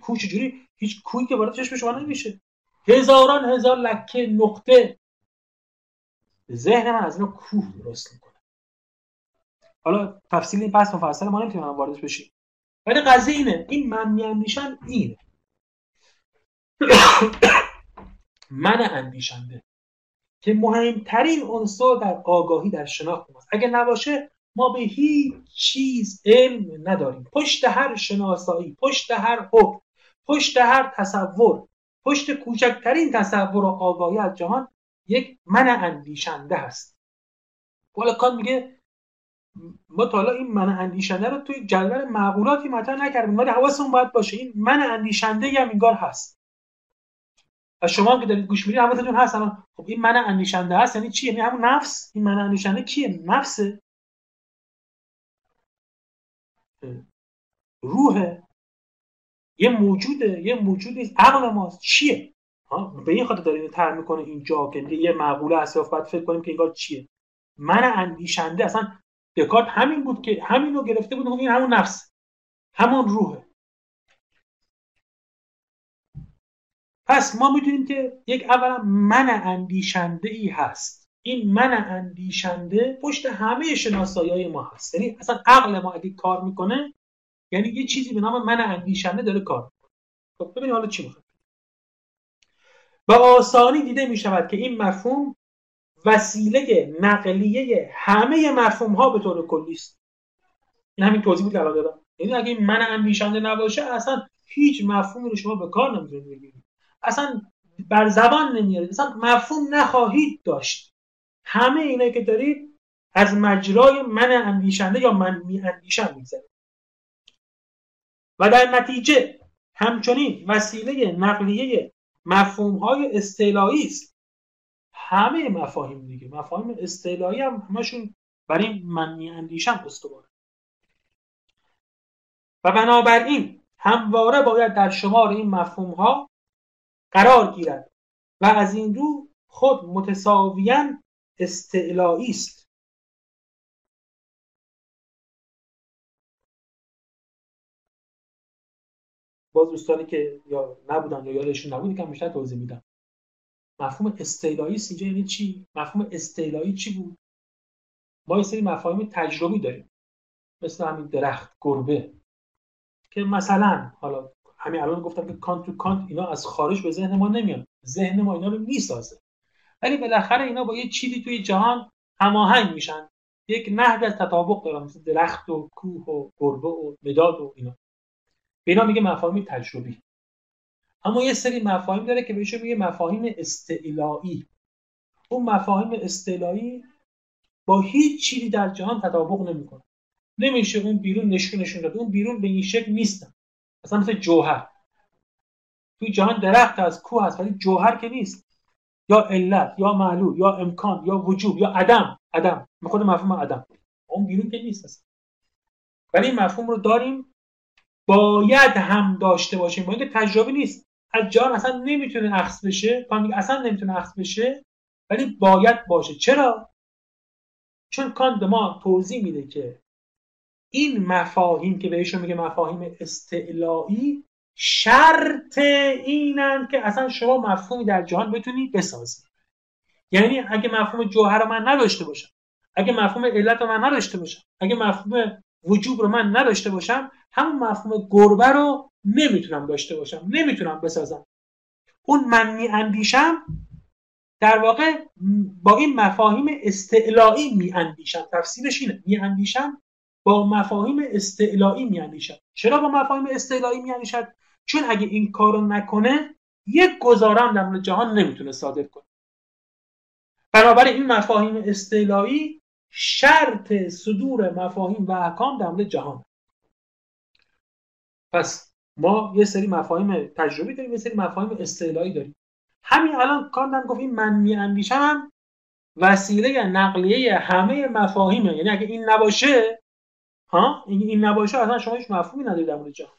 کوه چجوری؟ هیچ کوهی که وارد چشم شما نمیشه. هزاران هزار لکه نقطه. ذهن من از اینو کوه درست می‌کنه. حالا تفصیل این بحث مفصل ما نمی‌تونیم واردش بشیم. ولی قضیه اینه. این من میاندیشن اینه. من اندیشنده. که مهمترین عنصر در آگاهی در شناخت ماست اگه نباشه ما به هیچ چیز علم نداریم. پشت هر شناسایی پشت هر حکم. پشت هر تصور پشت کوچکترین تصور و آگاهی از جهان یک من اندیشنده هست. والا کان میگه ما تا حالا این من اندیشنده رو توی جدول معقولاتی مطرح نکردیم ولی حواسمون باید باشه این من اندیشنده هم اینگار هست. و شما که دارید گوش می‌دید حواستون هست الان. خب این من اندیشنده هست یعنی چی؟ یعنی همون نفس؟ این من اندیشنده کیه؟ نفسه. روحه. یه موجوده یه موجودی عقل ماست. چیه؟ به این خاطر داره تر می‌کنه اینجا که یه معقوله هست باید فکر کنیم که انگار چیه. من اندیشنده اصلا دکارت همین بود که همین رو گرفته بود این همون نفس. همون روحه. پس ما می‌دونیم که یک اولا من اندیشنده ای هست. این من اندیشنده پشت همه شناسایی های ما هست. یعنی اصلا عقل ما اگه کار می‌کنه یعنی یه چیزی به نام من اندیشنده داره کار خب ببینیم حالا چی می‌خواد. به آسانی دیده می شود که این مفهوم وسیله نقلیه همه مفهوم ها به طور کلی است. این همین توضیح بود الان دادم. یعنی اگه این من اندیشنده نباشه اصلا هیچ مفهومی رو شما به کار نمی‌تونید بگیرید. اصلا بر زبان نمیارید اصلا مفهوم نخواهید داشت. همه اینایی که دارید از مجرای من اندیشنده یا من می اندیشم میگذره و در نتیجه همچنین وسیله نقلیه مفهوم های استعلایی است. همه مفاهیم دیگه مفاهیم استعلایی هم همشون برای من می اندیشم استواره. و بنابراین همواره باید در شمار این مفهوم ها قرار گیرد و از این رو خود متساویا استعلایی است. باز دوستانی که یا نبودن یا یادشون نبود که بیشتر توضیح میدم. مفهوم استعلایی اینجا یعنی چی؟ مفهوم استعلایی چی بود؟ ما یه سری مفاهیم تجربی داریم. مثل همین درخت گربه. که مثلا حالا همین الان گفتم که کانت تو کانت اینا از خارج به ذهن ما نمیان. ذهن ما اینا رو می‌سازه. ولی بالاخره اینا با یه چیزی توی جهان هماهنگ میشن. یک نحو از تطابق دارن مثل درخت و کوه و گربه و مداد و اینا. اینا میگه مفاهیم تجربی. اما یه سری مفاهیم داره که بهشون میگه مفاهیم استعلایی اون مفاهیم استعلایی با هیچ چیزی در جهان تطابق نمی‌کنه. نمیشه اون بیرون نشون نشون داد. اون بیرون به این شکل نیستن. مثلا مثل جوهر. توی جهان درخت از کوه هست ولی جوهر که نیست. یا علت یا معلول یا امکان یا وجوب یا عدم. عدم. خود مفهوم عدم. اون بیرون که نیست اصلا. ولی این مفهوم رو داریم. باید هم داشته باشیم. با اینکه تجربه نیست. از جهان اصلا نمی‌تونه اخذ بشه. اصلا نمی‌تونه اخذ بشه. ولی باید باشه. چرا؟ چون کانت به ما توضیح میده که این مفاهیم که بهشون میگه مفاهیم استعلایی شرط اینن که اصلا شما مفهومی در جهان بتونی بسازی. یعنی اگه مفهوم جوهر رو من نداشته باشم اگه مفهوم علت رو من نداشته باشم اگه مفهوم وجوب رو من نداشته باشم همون مفهوم گربه رو نمی‌تونم داشته باشم نمی‌تونم بسازم. اون من اندیشم در واقع با این مفاهیم استعلایی میاندیشم تفسیرش اینه. میاندیشم با مفاهیم استعلایی میاندیشد چرا با مفاهیم استعلایی میاندیشد چون اگه این کارو نکنه یک گزارم در جهان نمی‌تونه صادر کنه. بنابراین این مفاهیم استعلایی شرط صدور مفاهیم و احکام در جهان. پس ما یه سری مفاهیم تجربی داریم یه سری مفاهیم استعلایی داریم. همین الان کاندم گفت این من میاندیشم وسیله نقلیه همه مفاهیمه. یعنی اگه این نباشه ها؟ این نباشه اصلا شما هیچ مفهومی ندارید در مورد جهان.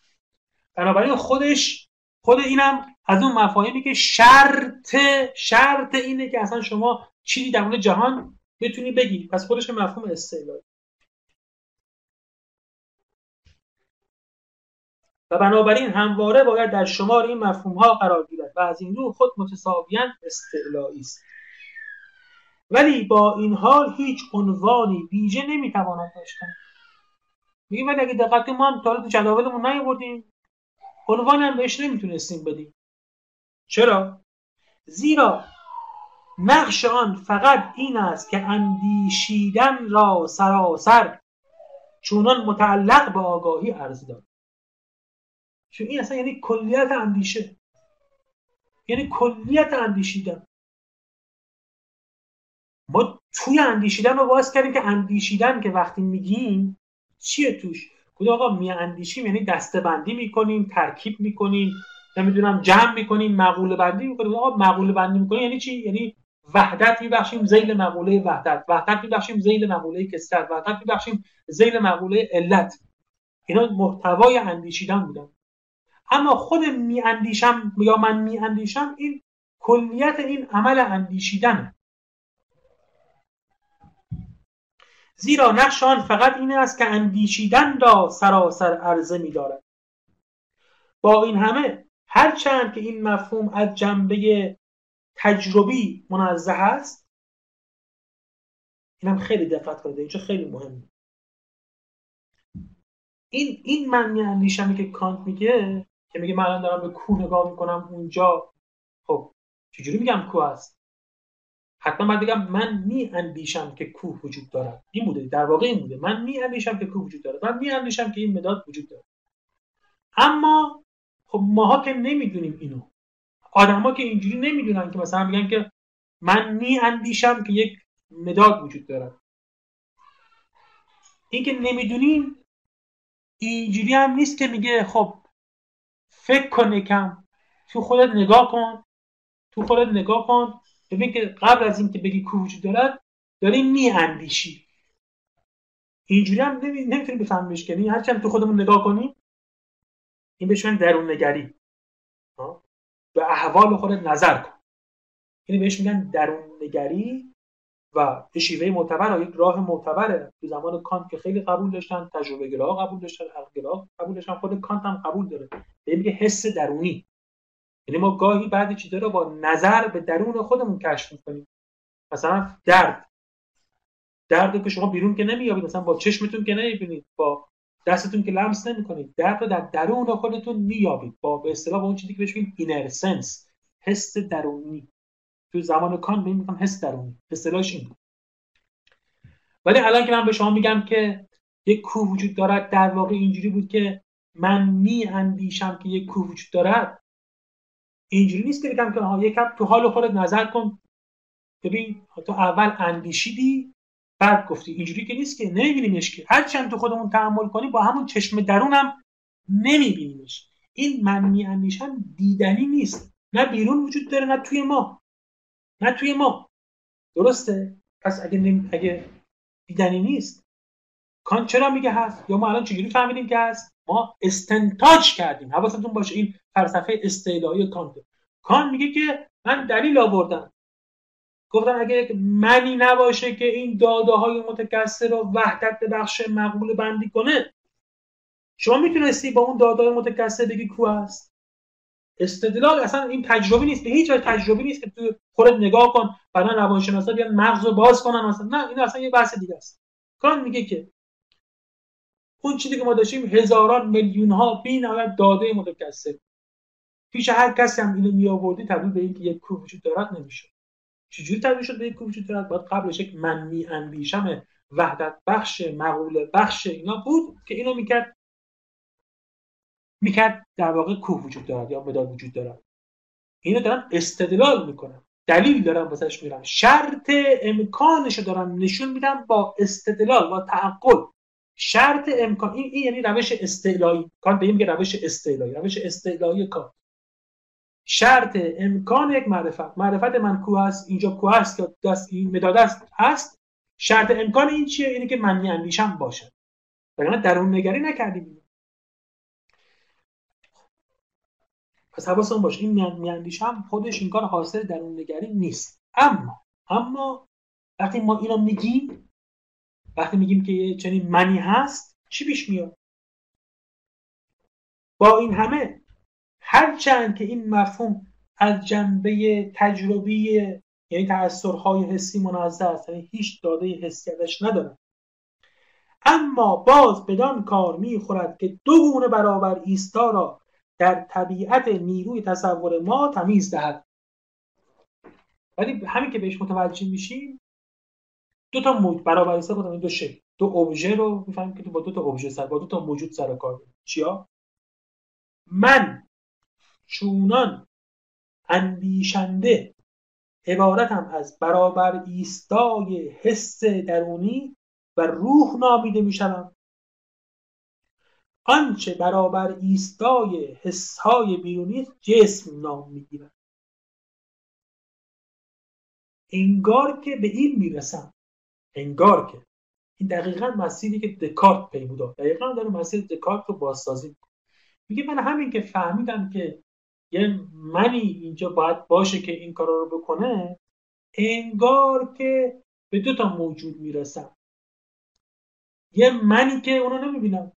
بنابراین خودش خود اینم از اون مفاهیمی که شرط شرط اینه که اصلا شما چیزی در مورد جهان بتونی بگی. پس خودش مفهوم استعلایی. و بنابراین همواره باید در شمار این مفهوم ها قرار گیرد و از این رو خود متساویاً استعلایی است. ولی با این حال هیچ عنوانی ویژه نمی‌تواند داشتن میگیم ولی اگه دقت ما هم تا جداولمون نیاوردیم. عنوان هم بهش نمی‌تونستیم بدیم. چرا؟ زیرا نقش آن فقط این است که اندیشیدن را سراسر چونان متعلق به آگاهی عرض داد چون این اصلا یعنی کلیت اندیشه. یعنی کلیت اندیشیدن. ما توی اندیشیدن رو باز کردیم که اندیشیدن که وقتی میگیم چیه توش؟ خود آقا می اندیشیم یعنی دسته بندی می‌کنیم ترکیب می‌کنیم نمی‌دونم جمع می‌کنیم مقوله بندی می‌کنیم. آقا مقوله بندی می‌کنیم یعنی چی؟ یعنی وحدت میبخشیم زیل مقوله وحدت. وحدت میبخشیم زیل مقوله کسرت وحدت میبخشیم زیل مقوله علت. اینا محتوای اندیشیدن بودن. اما خود میاندیشم یا من میاندیشم این کلیت این عمل اندیشیدنه زیرا نقش آن فقط این است که اندیشیدن را سراسر عرضه می دارد. با این همه هرچند که این مفهوم از جنبه تجربی منزه است اینم خیلی دقت کنید اینجا خیلی مهمه این این من میاندیشمی که کانت میگه که میگه من دارم به کوه نگاه می‌کنم اونجا. خب چجوری میگم کوه است؟ حتما باید بگم من می اندیشم که کوه وجود دارد. این بوده در واقع این بوده. من می اندیشم که کوه وجود دارد من می اندیشم که این مداد وجود دارد. اما خب ماها که نمی‌دونیم اینو. آدما که اینجوری نمی‌دونن که مثلا میگن که من می اندیشم که یک مداد وجود دارد. این که نمی‌دونیم اینجوری هم نیست که میگه خب فکر کن یکم. تو خودت نگاه کن. تو خودت نگاه کن. ببین که قبل از اینکه بگی کو وجود دارد داری میاندیشی. اینجوری هم نمی‌تونی بفهمیش کنی هرچند تو خودمون نگاه کنیم این بهش میگن درون نگری به احوال خودت نظر کن. یعنی بهش میگن درون نگری و به شیوه معتبر یک راه معتبره تو زمان کانت که خیلی قبول داشتن تجربه گرا قبول داشتن عقل قبول داشتن خود کانت هم قبول داره. به میگه حس درونی. یعنی ما گاهی بعد چیزا رو با نظر به درون خودمون کشف می‌کنیم. مثلا درد. درد که شما بیرون که نمیابید مثلا با چشمتون که نمی‌بینید با دستتون که لمس نمی‌کنید درد رو در درون خودتون میابید با به اصطلاح اون چیزی که بهش میگیم اینر سنس حس درونی. تو زمان کان به میگم حس درونی اصطلاحش این ولی الان که من به شما میگم که یک کوه وجود دارد در واقع اینجوری بود که من می اندیشم که یک کوه وجود دارد. اینجوری نیست که بگم که ها یکم تو حال خودت نظر کن. ببین تو اول اندیشیدی بعد گفتی. اینجوری که نیست که نمیبینیمش که. هر چند تو خودمون تحمل کنی با همون چشم درونم نمیبینیمش. این من میاندیشم دیدنی نیست. نه بیرون وجود داره نه توی ما. نه توی ما. درسته؟ پس اگه نمی... اگه دیدنی نیست. کان چرا میگه هست؟ یا ما الان چجوری فهمیدیم که هست؟ ما استنتاج کردیم. حواستون باشه این فلسفه استعلایی کانت. کان میگه که من دلیل آوردم. گفتن اگه منی نباشه که این داده های متکثر رو وحدت به بخش مقبول بندی کنه شما می‌تونستی با اون داده های متکثر بگی کو است استدلال اصلا این تجربه نیست به هیچ وجه تجربه نیست که تو خودت نگاه کن بعدا روانشناسا بیان مغز رو باز کنن مثلا نه این اصلا یه بحث دیگه است. کان میگه که اون چیزی که ما داشتیم هزاران میلیون ها بی داده متکثر. پیش هر کسی هم اینو می آوردی تبدیل به اینکه یک کوه وجود دارد نمیشه چجوری تبدیل شد به یک کوه وجود دارد؟ باید قبلش یک من می اندیشم وحدت بخش مقوله بخش اینا بود که اینو می‌کرد می‌کرد در واقع کوه وجود دارد یا مداد وجود دارد. اینو دارم استدلال می‌کنم. دلیل دارم واسش میرم شرط امکانش رو دارم نشون میدم با استدلال با تعقل. شرط امکان این, این یعنی روش استعلایی. کان به این روش استعلایی روش استعلایی کار. شرط امکان یک معرفت. معرفت من کو هست اینجا کو هست که دست این مداد است هست. شرط امکان این چیه؟ اینه که من اندیشم باشه وگرنه درون نگری نکردیم. پس حواستون باشه این میاندیشم خودش این کار حاصل درون نگری نیست. اما اما وقتی ما اینو میگیم وقتی میگیم که چنین منی هست چی پیش میاد؟ با این همه هرچند که این مفهوم از جنبه تجربی یعنی تأثیرهای حسی منظر است یعنی هیچ داده حسی ازش ندارد اما باز بدان کار می‌خورد که دو گونه برابر ایستا را در طبیعت نیروی تصور ما تمیز دهد. ولی همین که بهش متوجه میشیم دو تا موج برابر ایستا بودن دو شکل. دو ابژه رو می‌فهمیم که با دو تا ابژه سر با دو تا موجود سر کار چیا؟ من چونان اندیشنده عبارتم از برابر ایستای حس درونی و روح نامیده می شوم آنچه برابر ایستای حسهای بیرونی جسم نام می‌گیرد. انگار که به این می‌رسم. انگار که. این دقیقا مسیری که دکارت پی بوده دقیقا داره مسیر دکارت رو بازسازی میگه من همین که فهمیدم که یه منی اینجا باید باشه که این کارا رو بکنه انگار که به دو تا موجود می‌رسم. یه منی که اونو نمی‌بینم.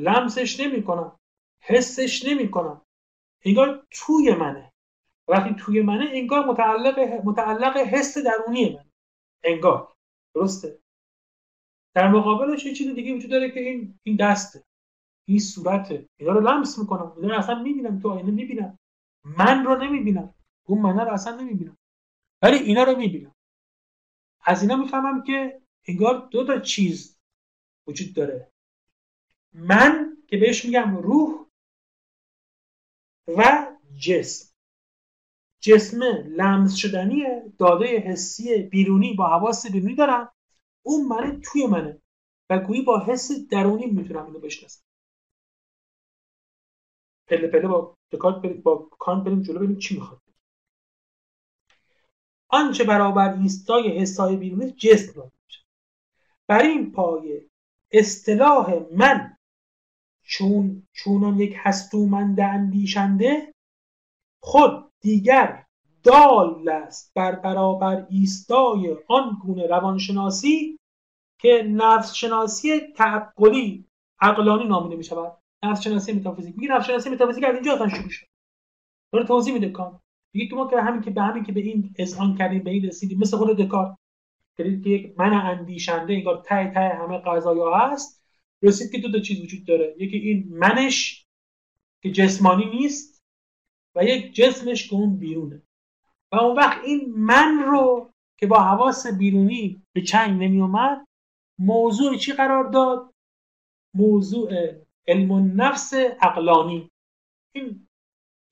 لمسش نمی‌کنم. حسش نمی‌کنم. انگار توی منه. وقتی توی منه انگار متعلق متعلق حس درونی من. انگار. درسته؟ در مقابلش یه چیز دیگه وجود داره که این این دسته. این صورته. اینا رو لمس می‌کنم. اینا اصلا می‌بینم تو آینه می‌بینم. من رو نمی‌بینم. اون منه رو اصلا نمی‌بینم. ولی اینا رو می‌بینم. از اینا می‌فهمم که انگار دو تا چیز وجود داره. من که بهش میگم روح و جسم. جسم لمس شدنیه داده حسی بیرونی با حواس بیرونی دارم. اون منه توی منه. و گویی با حس درونی می‌تونم اینو بشناسم. پله پله با دکارت بریم با کانت بریم جلو ببینیم چی می‌خواد. آنچه برابر ایستای حسای بیرونی جسم را بر این پایه اصطلاح من چون چونان یک هستومند اندیشنده خود دیگر دال است بر برابر ایستای آن گونه روانشناسی که نفس شناسی تعقلی عقلانی نامیده می شود نفس شناسی متافیزیک. میگه نفس شناسی متافیزیک از اینجا اصلا شروع شد. داره توضیح میده کان میگه که ما که همین که به همین که به این اذعان کردیم به این رسیدیم مثل خود دکارت. که یک من اندیشنده انگار ته ته همه قضایا هست رسید که دو تا چیز وجود داره. یکی این منش که جسمانی نیست و یک جسمش که اون بیرونه. و اون وقت این من رو که با حواس بیرونی به چنگ نمی اومد موضوع چی قرار داد؟ موضوع علم نفس عقلانی. این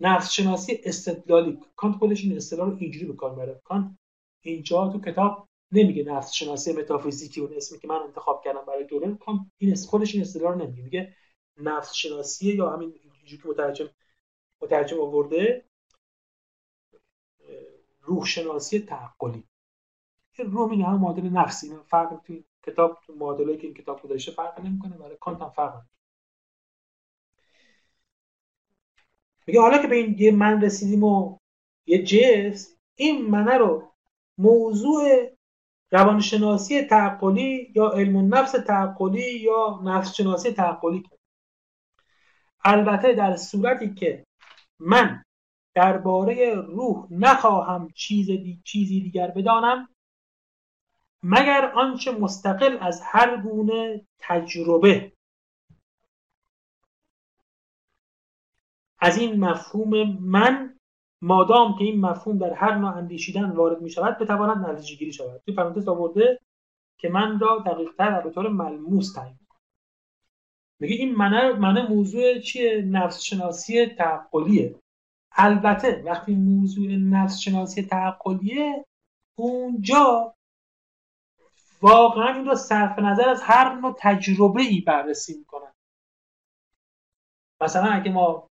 نفس شناسی استدلالی. کانت خودش این استدلال رو اینجوری به کار می‌بره. کانت اینجا تو کتاب نمیگه نفس شناسی متافیزیکی اون اسمی که من انتخاب کردم برای دوره کانت این خودش این استدلال رو نمیگه. میگه نفس شناسی یا همین اینجوری که مترجم مترجم آورده روح شناسی تعقلی. روح میگه هم معادل نفسی. فرق تو کتاب تو معادله که این کتاب گذاشته فرق نمی‌کنه. برای کانت هم فرق میگه حالا که به این یه من رسیدیم و یه جس این منه رو موضوع روانشناسی تعقلی یا علم نفس تعقلی یا نفس شناسی تعقلی. البته در صورتی که من درباره روح نخواهم چیز دی چیزی دیگر بدانم مگر آنچه مستقل از هر گونه تجربه. از این مفهوم من مادام که این مفهوم در هر نوع اندیشیدن وارد می شود بتواند نتیجه گیری شود. توی پرانتز آورده که من را دقیقتر و به طور ملموس تعیین میگه این منه موضوع چیه؟ نفس شناسی تعقلیه. البته وقتی موضوع نفس شناسی تعقلیه اونجا واقعا این رو صرف نظر از هر نوع تجربه ای بررسی می‌کنن. مثلا اگه ما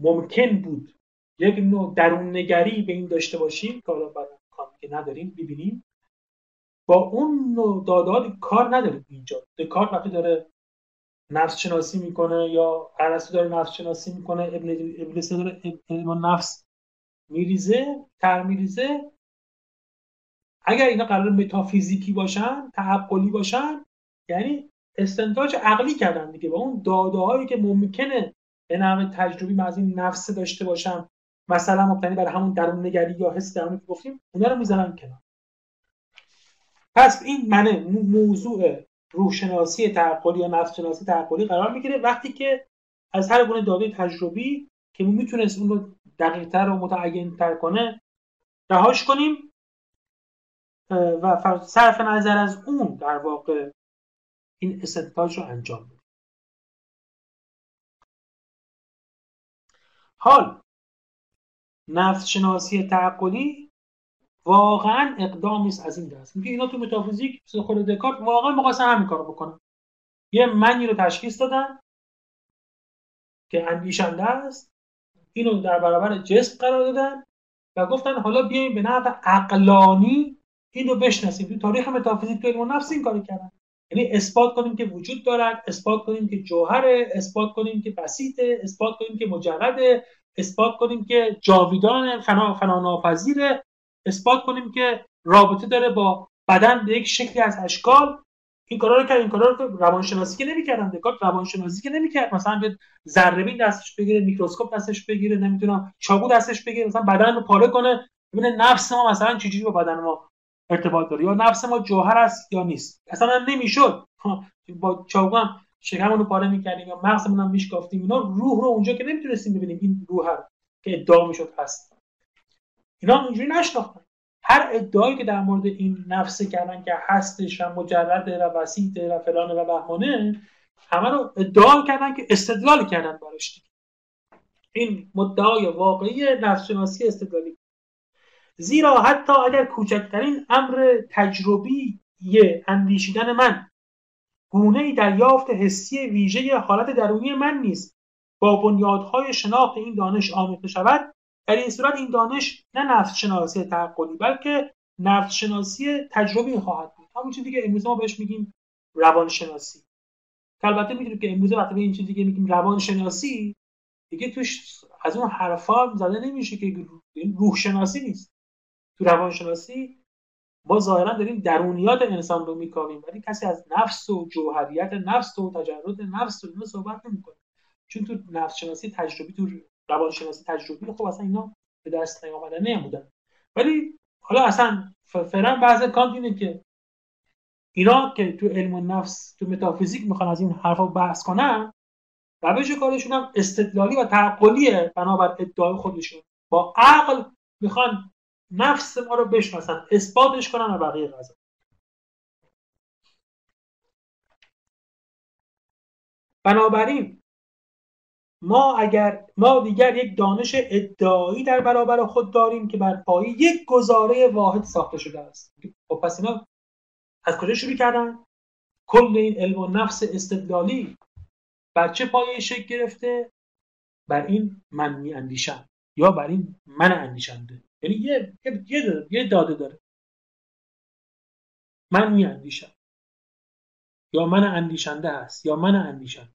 ممکن بود یک نوع درون نگری به این داشته باشیم که حالا که نداریم ببینیم با اون نوع داداد کار نداریم اینجا. دکارت وقتی داره نفس شناسی می‌کنه یا ارسطو داره نفس شناسی می‌کنه ابن ابن داره علم نفس میریزه تر میریزه. اگر اینا قرار متافیزیکی باشن تعقلی باشن یعنی استنتاج عقلی کردن دیگه. با اون داده هایی که ممکنه به نحو تجربی من از این نفس داشته باشم مثلا مبتنی بر همون درون نگری یا حس درونی که گفتیم اونا رو می‌زنن کنار. پس این منه موضوع روحشناسی تعقلی یا نفس شناسی تعقلی قرار می‌گیره وقتی که از هر گونه داده تجربی که می‌تونست اون رو دقیقتر و متعین تر کنه رهاش کنیم و صرف نظر از اون در واقع این استنتاج رو انجام بدیم. حال نفس شناسی تعقلی واقعا اقدامی است از این دست. میگه اینا تو متافیزیک خود دکارت واقعا مقایسه همین کارو بکنن. یه منی رو تشخیص دادن که اندیشنده است. اینو در برابر جسم قرار دادن و گفتن حالا بیایم به نحو عقلانی اینو بشناسیم. تو تاریخ متافیزیک تو علم نفس این کارو کردن. یعنی اثبات کنیم که وجود دارد اثبات کنیم که جوهره اثبات کنیم که بسیطه اثبات کنیم که مجرده. اثبات کنیم که جاویدان فنا فناناپذیره. اثبات کنیم که رابطه داره با بدن به یک شکلی از اشکال. این کارا رو کرد این کارا رو روانشناسی که نمی‌کردن دکارت روانشناسی که نمی‌کرد. مثلا به ذره دستش بگیره میکروسکوپ دستش بگیره نمی‌تونم چاقو دستش بگیره مثلا بدن رو پاره کنه ببینه نفس ما مثلا چجوری با بدن ما ارتباط داره یا نفس ما جوهر است یا نیست. اصلا نمی‌شد. با چاقو شکممون رو پاره می‌کردیم یا مغزمون هم میشکافتیم اینا روح رو اونجا که نمی‌تونستیم ببینیم این روح که ادعا می‌شد هست. اینا اونجوری نشناختن. هر ادعایی که در مورد این نفس کردن که هستش و مجرده و وسیطه و فلانه و بهمانه همه رو ادعا کردن که استدلال کردن براش. این مدعای واقعی نفس شناسی استدلالی. زیرا حتی اگر کوچکترین امر تجربی اندیشیدن من گونه ای دریافت حسی ویژه حالت درونی من نیست. با بنیادهای شناخت این دانش آمیخته شود در این صورت این دانش نه نفس شناسی تعقلی بلکه نفس شناسی تجربی خواهد بود. همون چیزی که امروز ما بهش میگیم روان شناسی که البته می‌دونیم که امروز وقتی این چیزی که میگیم روانشناسی دیگه توش از اون حرفا زده نمیشه که روح شناسی نیست. تو روانشناسی ما ظاهرا داریم درونیات انسان رو میکاویم ولی کسی از نفس و جوهریت نفس و تجرد نفس و اینا صحبت نمی‌کنه. چون تو نفس شناسی تجربی تو روانشناسی تجربی خب اصلا اینا به دست نیامدن نمودن ولی حالا اصلا فعلا بحث کانت اینه که اینا که تو علم نفس تو متافیزیک می‌خوان از این حرفا بحث کنن روش کارشون هم استدلالی و تعقلیه بنابر ادعای خودشون. با عقل می‌خوان نفس ما رو بشناسن اثباتش کنن و بقیه قضا بنابراین ما اگر ما دیگر یک دانش ادعایی در برابر خود داریم که بر پایه یک گزاره واحد ساخته شده است. خب پس اینا از کجا شروع کردن؟ کل این علم و نفس استدلالی بر چه پایه شکل گرفته؟ بر این من می اندیشم یا بر این من اندیشنده. یعنی یه یه, یه داده داره. من می اندیشم یا من اندیشنده هست یا من اندیشنده.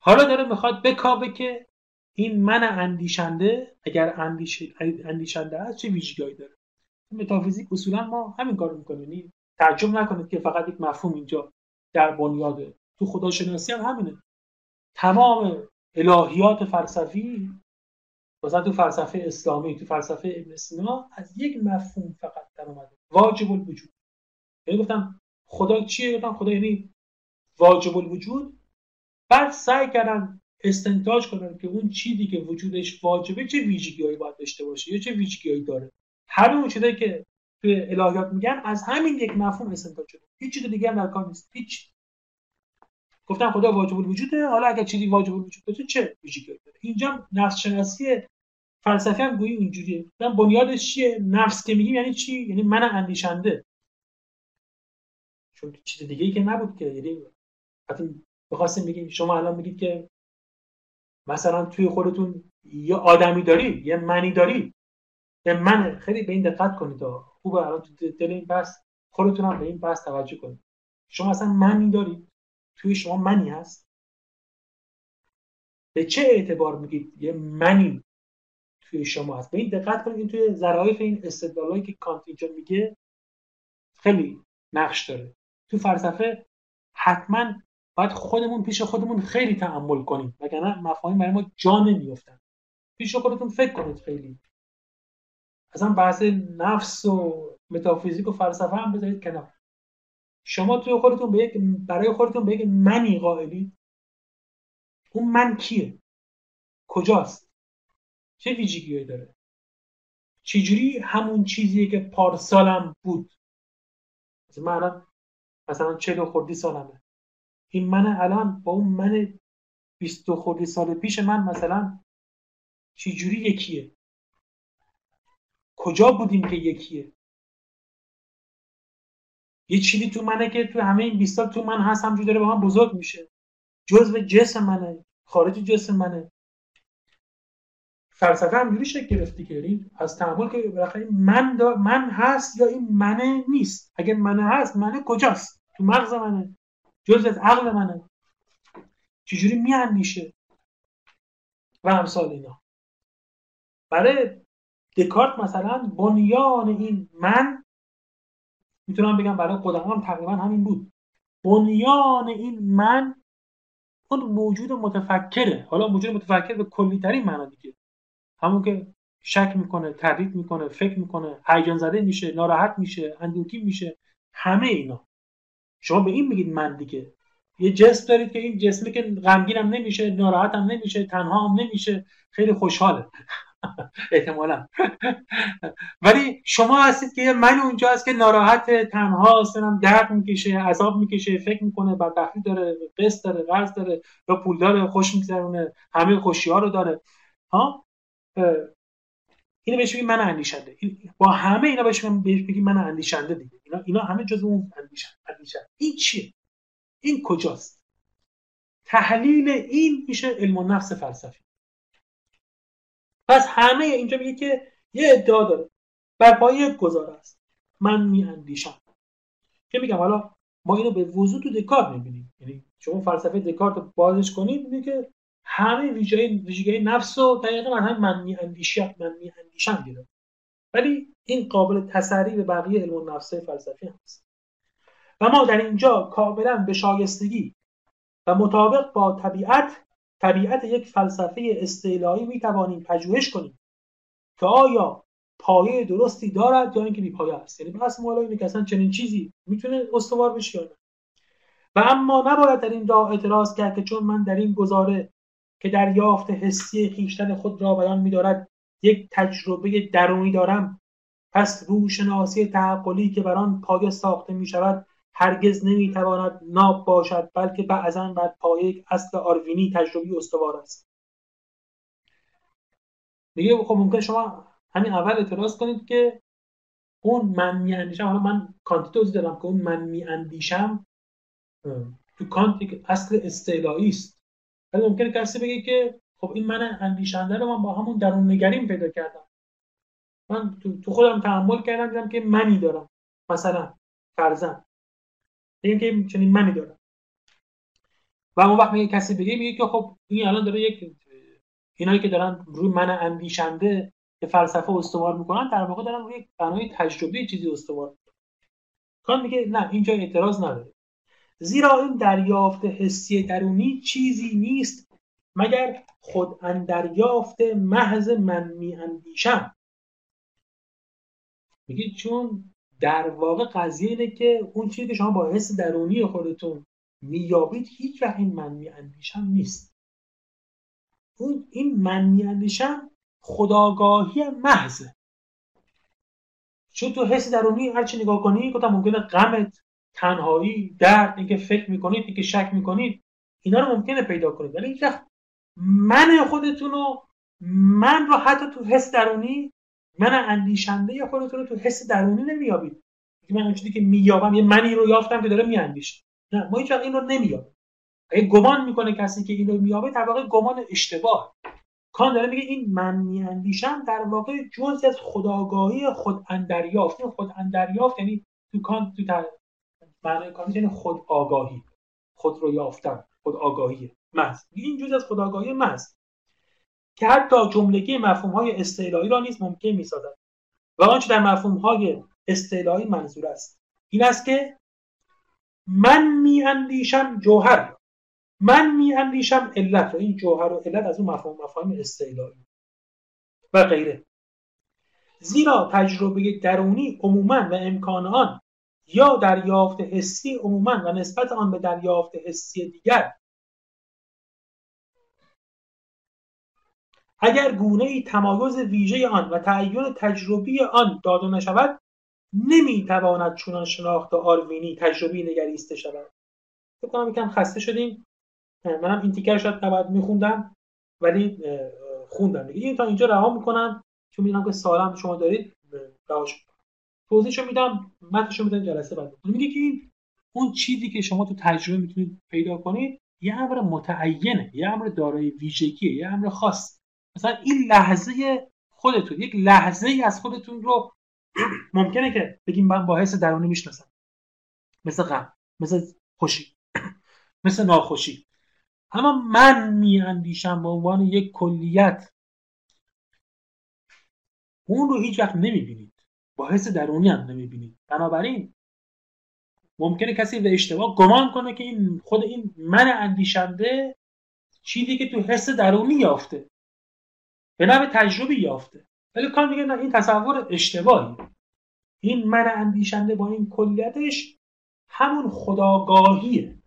حالا داره می‌خواد بکاوه که این من اندیشنده اگر اندیش... اندیشنده هست چه ویژگی داره؟ متافیزیک اصولا ما همین کارو می‌کنیم. یعنی تعجب نکنید که فقط یک مفهوم اینجا در بنیاده. تو خداشناسی هم همینه. تمام الهیات فلسفی مثلا تو فلسفه اسلامی تو فلسفه ابن سینا از یک مفهوم فقط در اومده. واجب الوجود. یعنی گفتم خدا چیه؟ گفتم خدا یعنی واجب الوجود. بعد سعی کردن استنتاج کنن که اون چیزی که وجودش واجبه چه ویژگیهایی باید داشته باشه یا چه ویژگیهایی داره. همین چیزایی که توی الهیات میگن از همین یک مفهوم استنتاج شده. هیچ چیز دیگه هم در کار نیست. هیچ گفتم خدا واجب الوجوده. حالا اگر چیزی واجب الوجود باشه چه ویژگی داره؟ اینجا نفس شناسی فلسفه هم گویی اینجوریه من بنیادش چیه؟ نفس که میگیم یعنی چی؟ یعنی من اندیشنده. چون چیز دیگه ای که نبود که. یعنی وقتی بخواستیم بگیم شما الان میگید که مثلا توی خودتون یه آدمی داری یه منی داری یه من خیلی به این دقت کنید. خوبه الان تو دل این بحث. خودتون هم به این بحث توجه کنید. شما اصلا منی دارید توی شما منی هست؟ به چه اعتبار میگید یه منی توی شما هست؟ به این دقت کنید این توی ظرایف این استدلالایی که کانت اینجا میگه خیلی نقش داره. تو فلسفه حتما باید خودمون پیش خودمون خیلی تعمل کنیم وگرنه مفاهیم برای ما جا نمیفتن پیش خودتون فکر کنید خیلی. اصلا بحث نفس و متافیزیک و فلسفه هم بذارید کنار. شما توی خودتون به یک برای خودتون به یک منی قائلی؟ اون من کیه؟ کجاست؟ چه ویژگیهایی داره؟ چجوری همون چیزیه که پارسالم بود؟ مثلا من الان مثلا چلو خوردی سالمه. این من الان با اون من بیست خوردی سال پیش من مثلا چجوری یکیه؟ کجا بودیم که یکیه؟ یه چیزی تو منه که تو همه این 20 سال تو من هست همجور داره با من بزرگ میشه. جزء جسم منه خارج جسم منه. فلسفه همجوری شکل گرفتی که از تحمل که بالاخره من دا من هست یا این منه نیست. اگه منه هست منه کجاست؟ تو مغز منه. جزء از عقل منه. چجوری میاندیشه؟ و امثال اینا. برای دکارت مثلا بنیان این من می‌تونم بگم برای خودم هم تقریبا همین بود. بنیان این من اون موجود متفکره. حالا موجود متفکر به کلی ترین معنا دیگه. همون که شک می‌کنه تردید می‌کنه فکر می‌کنه هیجان زده میشه ناراحت میشه اندوکی میشه. همه اینا. شما به این میگید من دیگه. یه جسم دارید که این جسمی که غمگینم نمیشه ناراحت هم نمیشه تنها هم نمیشه. خیلی خوشحاله. احتمالا. ولی شما هستید که من اونجا هست که ناراحت تنها هم درد می‌کشه عذاب می‌کشه فکر می‌کنه بدبختی داره قسط داره قرض داره یا پول داره خوش میگذرونه همه خوشی ها رو داره. ها؟ اینو بهش من اندیشنده. با همه اینا بهش بگیم من اندیشنده دیگه. اینا اینا همه جزء اون اندیشنده این چیه؟ این کجاست؟ تحلیل این میشه علم نفس فلسفی. پس همه اینجا میگه که یه ادعا داره. بر پای یک گزاره است. من می اندیشم که میگم حالا ما اینو به وضوع تو دکار می‌بینیم. یعنی شما فلسفه دکارت رو بازش کنید میگه که همه ویژگی نفس رو دقیقا من هم من اندیشم من می اندیشم ولی این قابل تسری به بقیه علم نفسه فلسفی هست. و ما در اینجا کاملا به شایستگی و مطابق با طبیعت طبیعت یک فلسفه استعلایی می توانیم پژوهش کنیم که آیا پایه درستی دارد یا اینکه بیپایه است. یعنی بحث ما اینه که اصلا چنین چیزی می‌تونه استوار بشه یا نه. و اما نباید در این راه اعتراض کرد که چون من در این گزاره که در یافت حسی خیشتن خود را بیان میدارد یک تجربه درونی دارم پس روشناسی تعقلی که بر آن پایه ساخته می شود هرگز نمی‌تواند ناب باشد بلکه بعضا بر پایه اصل آروینی تجربی استوار است. میگه خب ممکن شما همین اول اعتراض کنید که اون من میاندیشم حالا من کانتی توضیح دارم که اون من میاندیشم تو کانت اصل استعلایی است. ولی ممکنه کسی بگه که خب این من اندیشنده رو من با همون درون نگریم پیدا کردم. من تو خودم تحمل کردم دیدم که منی دارم. مثلا فرزن این که چنین منی دارم. و اون وقت میگه کسی بگه میگه که خب این الان داره یک اینایی که دارن روی من اندیشنده که فلسفه استوار می‌کنن در واقع دارن روی بنای تجربی چیزی استوار کان میگه نه اینجا اعتراض نداره. زیرا این دریافت حسی درونی چیزی نیست مگر خود اندریافت محض من می اندیشم میگه چون در واقع قضیه اینه که اون چیزی که شما با حس درونی خودتون میابید هیچ وقت این من میاندیشم نیست. اون این من میاندیشم خداگاهی محضه. چون تو حس درونی هرچی نگاه کنی گفتم ممکنه غمت تنهایی درد اینکه فکر می‌کنید اینکه شک می‌کنید اینا رو ممکنه پیدا کنید. ولی هیچ من خودتون رو من رو حتی تو حس درونی من اندیشنده خودتون رو تو حس درونی نمیابید من چیزی که مییابم یه منی رو یافتم که داره میاندیشه. نه ما هیچ این رو نمیابیم اگه گمان می‌کنه کسی که اینو میابه در واقع گمان اشتباه. کان داره میگه این من میاندیشم در واقع جزء از خداگاهی خود اندریافت خود اندریافت یعنی تو کان تو تر... معنی کان یعنی خود آگاهی خود رو یافتن. خود آگاهی محض. این جزء از خداگاهی محض. که حتی جملگی مفهوم های استعلایی را نیز ممکن می‌سازد. و آنچه در مفهوم های استعلایی منظور است این است که من میاندیشم جوهر من میاندیشم علت و این جوهر و علت از اون مفهوم مفاهیم استعلایی و غیره. زیرا تجربه درونی عموما و امکان آن یا دریافت حسی عموما و نسبت آن به دریافت حسی دیگر اگر گونه ای تمایز ویژه آن و تعین تجربی آن داده نشود نمی‌تواند چونان شناخت آروینی تجربی نگریسته شود. فکر کنم یکم خسته شدیم. منم این تیکر شاید نباید میخوندم ولی خوندم دیگه. این تا اینجا رها می‌کنم چون می‌دونم که سالم شما دارید. رهاش توضیحشو میدم متنشو میدم جلسه بعد. میگه که این اون چیزی که شما تو تجربه می‌تونید پیدا کنید یه امر متعینه یه امر دارای ویژگیه یه امر خاص. مثلا این لحظه خودتون یک لحظه ای از خودتون رو ممکنه که بگیم من با حس درونی می‌شناسم. مثل غم مثل خوشی مثل ناخوشی. اما من میاندیشم به عنوان یک کلیت. اون رو هیچ وقت نمی‌بینید. با حس درونی هم نمی‌بینید. بنابراین ممکنه کسی به اشتباه گمان کنه که این خود این من اندیشنده چیزی که تو حس درونی یافته. به نوع تجربی یافته. ولی کار میگه نه این تصور اشتباهی. این من اندیشنده با این کلیتش همون خداگاهیه.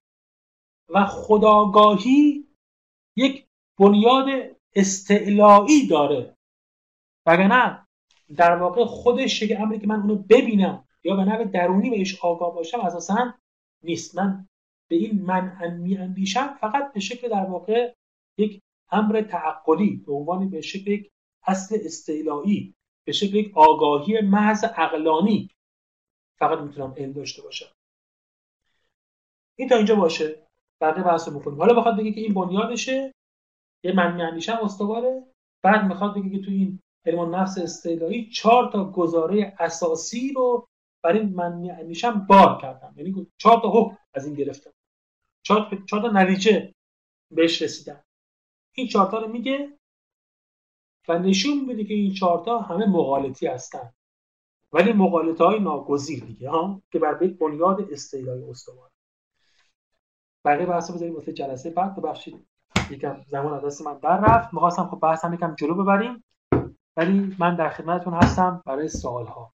و خداگاهی یک بنیاد استعلایی داره. وگرنه در واقع خودش یک امری که من اونو ببینم یا به نوع درونی بهش آگاه باشم اساسا نیست. من به این من اندیشم فقط به شکل در واقع یک امر تعقلی به عنوان به شکل یک اصل استعلایی به شکل یک آگاهی محض عقلانی فقط می‌تونم علم داشته باشم. این تا اینجا باشه. بقیه بحث رو می‌کنیم. حالا بخواد بگه که این بنیادشه یه من میاندیشم استواره. بعد می‌خواد بگه که تو این علم نفس استعلایی چهار تا گزاره اساسی رو برای من میاندیشم بار کردم. یعنی چهار تا حکم از این گرفتم. چهار تا نتیجه بهش رسیدن این چهار رو میگه و نشون میده که این چهارتا همه مقالطی هستن. ولی مقالطه های ناگزیر دیگه ها؟ که بر یک بنیاد استیلای استوار. بقیه بحث بذاریم واسه جلسه بعد. ببخشید یکم زمان از من در رفت می‌خواستم خب بحثم یکم جلو ببریم. ولی من در خدمتتون هستم برای سوال ها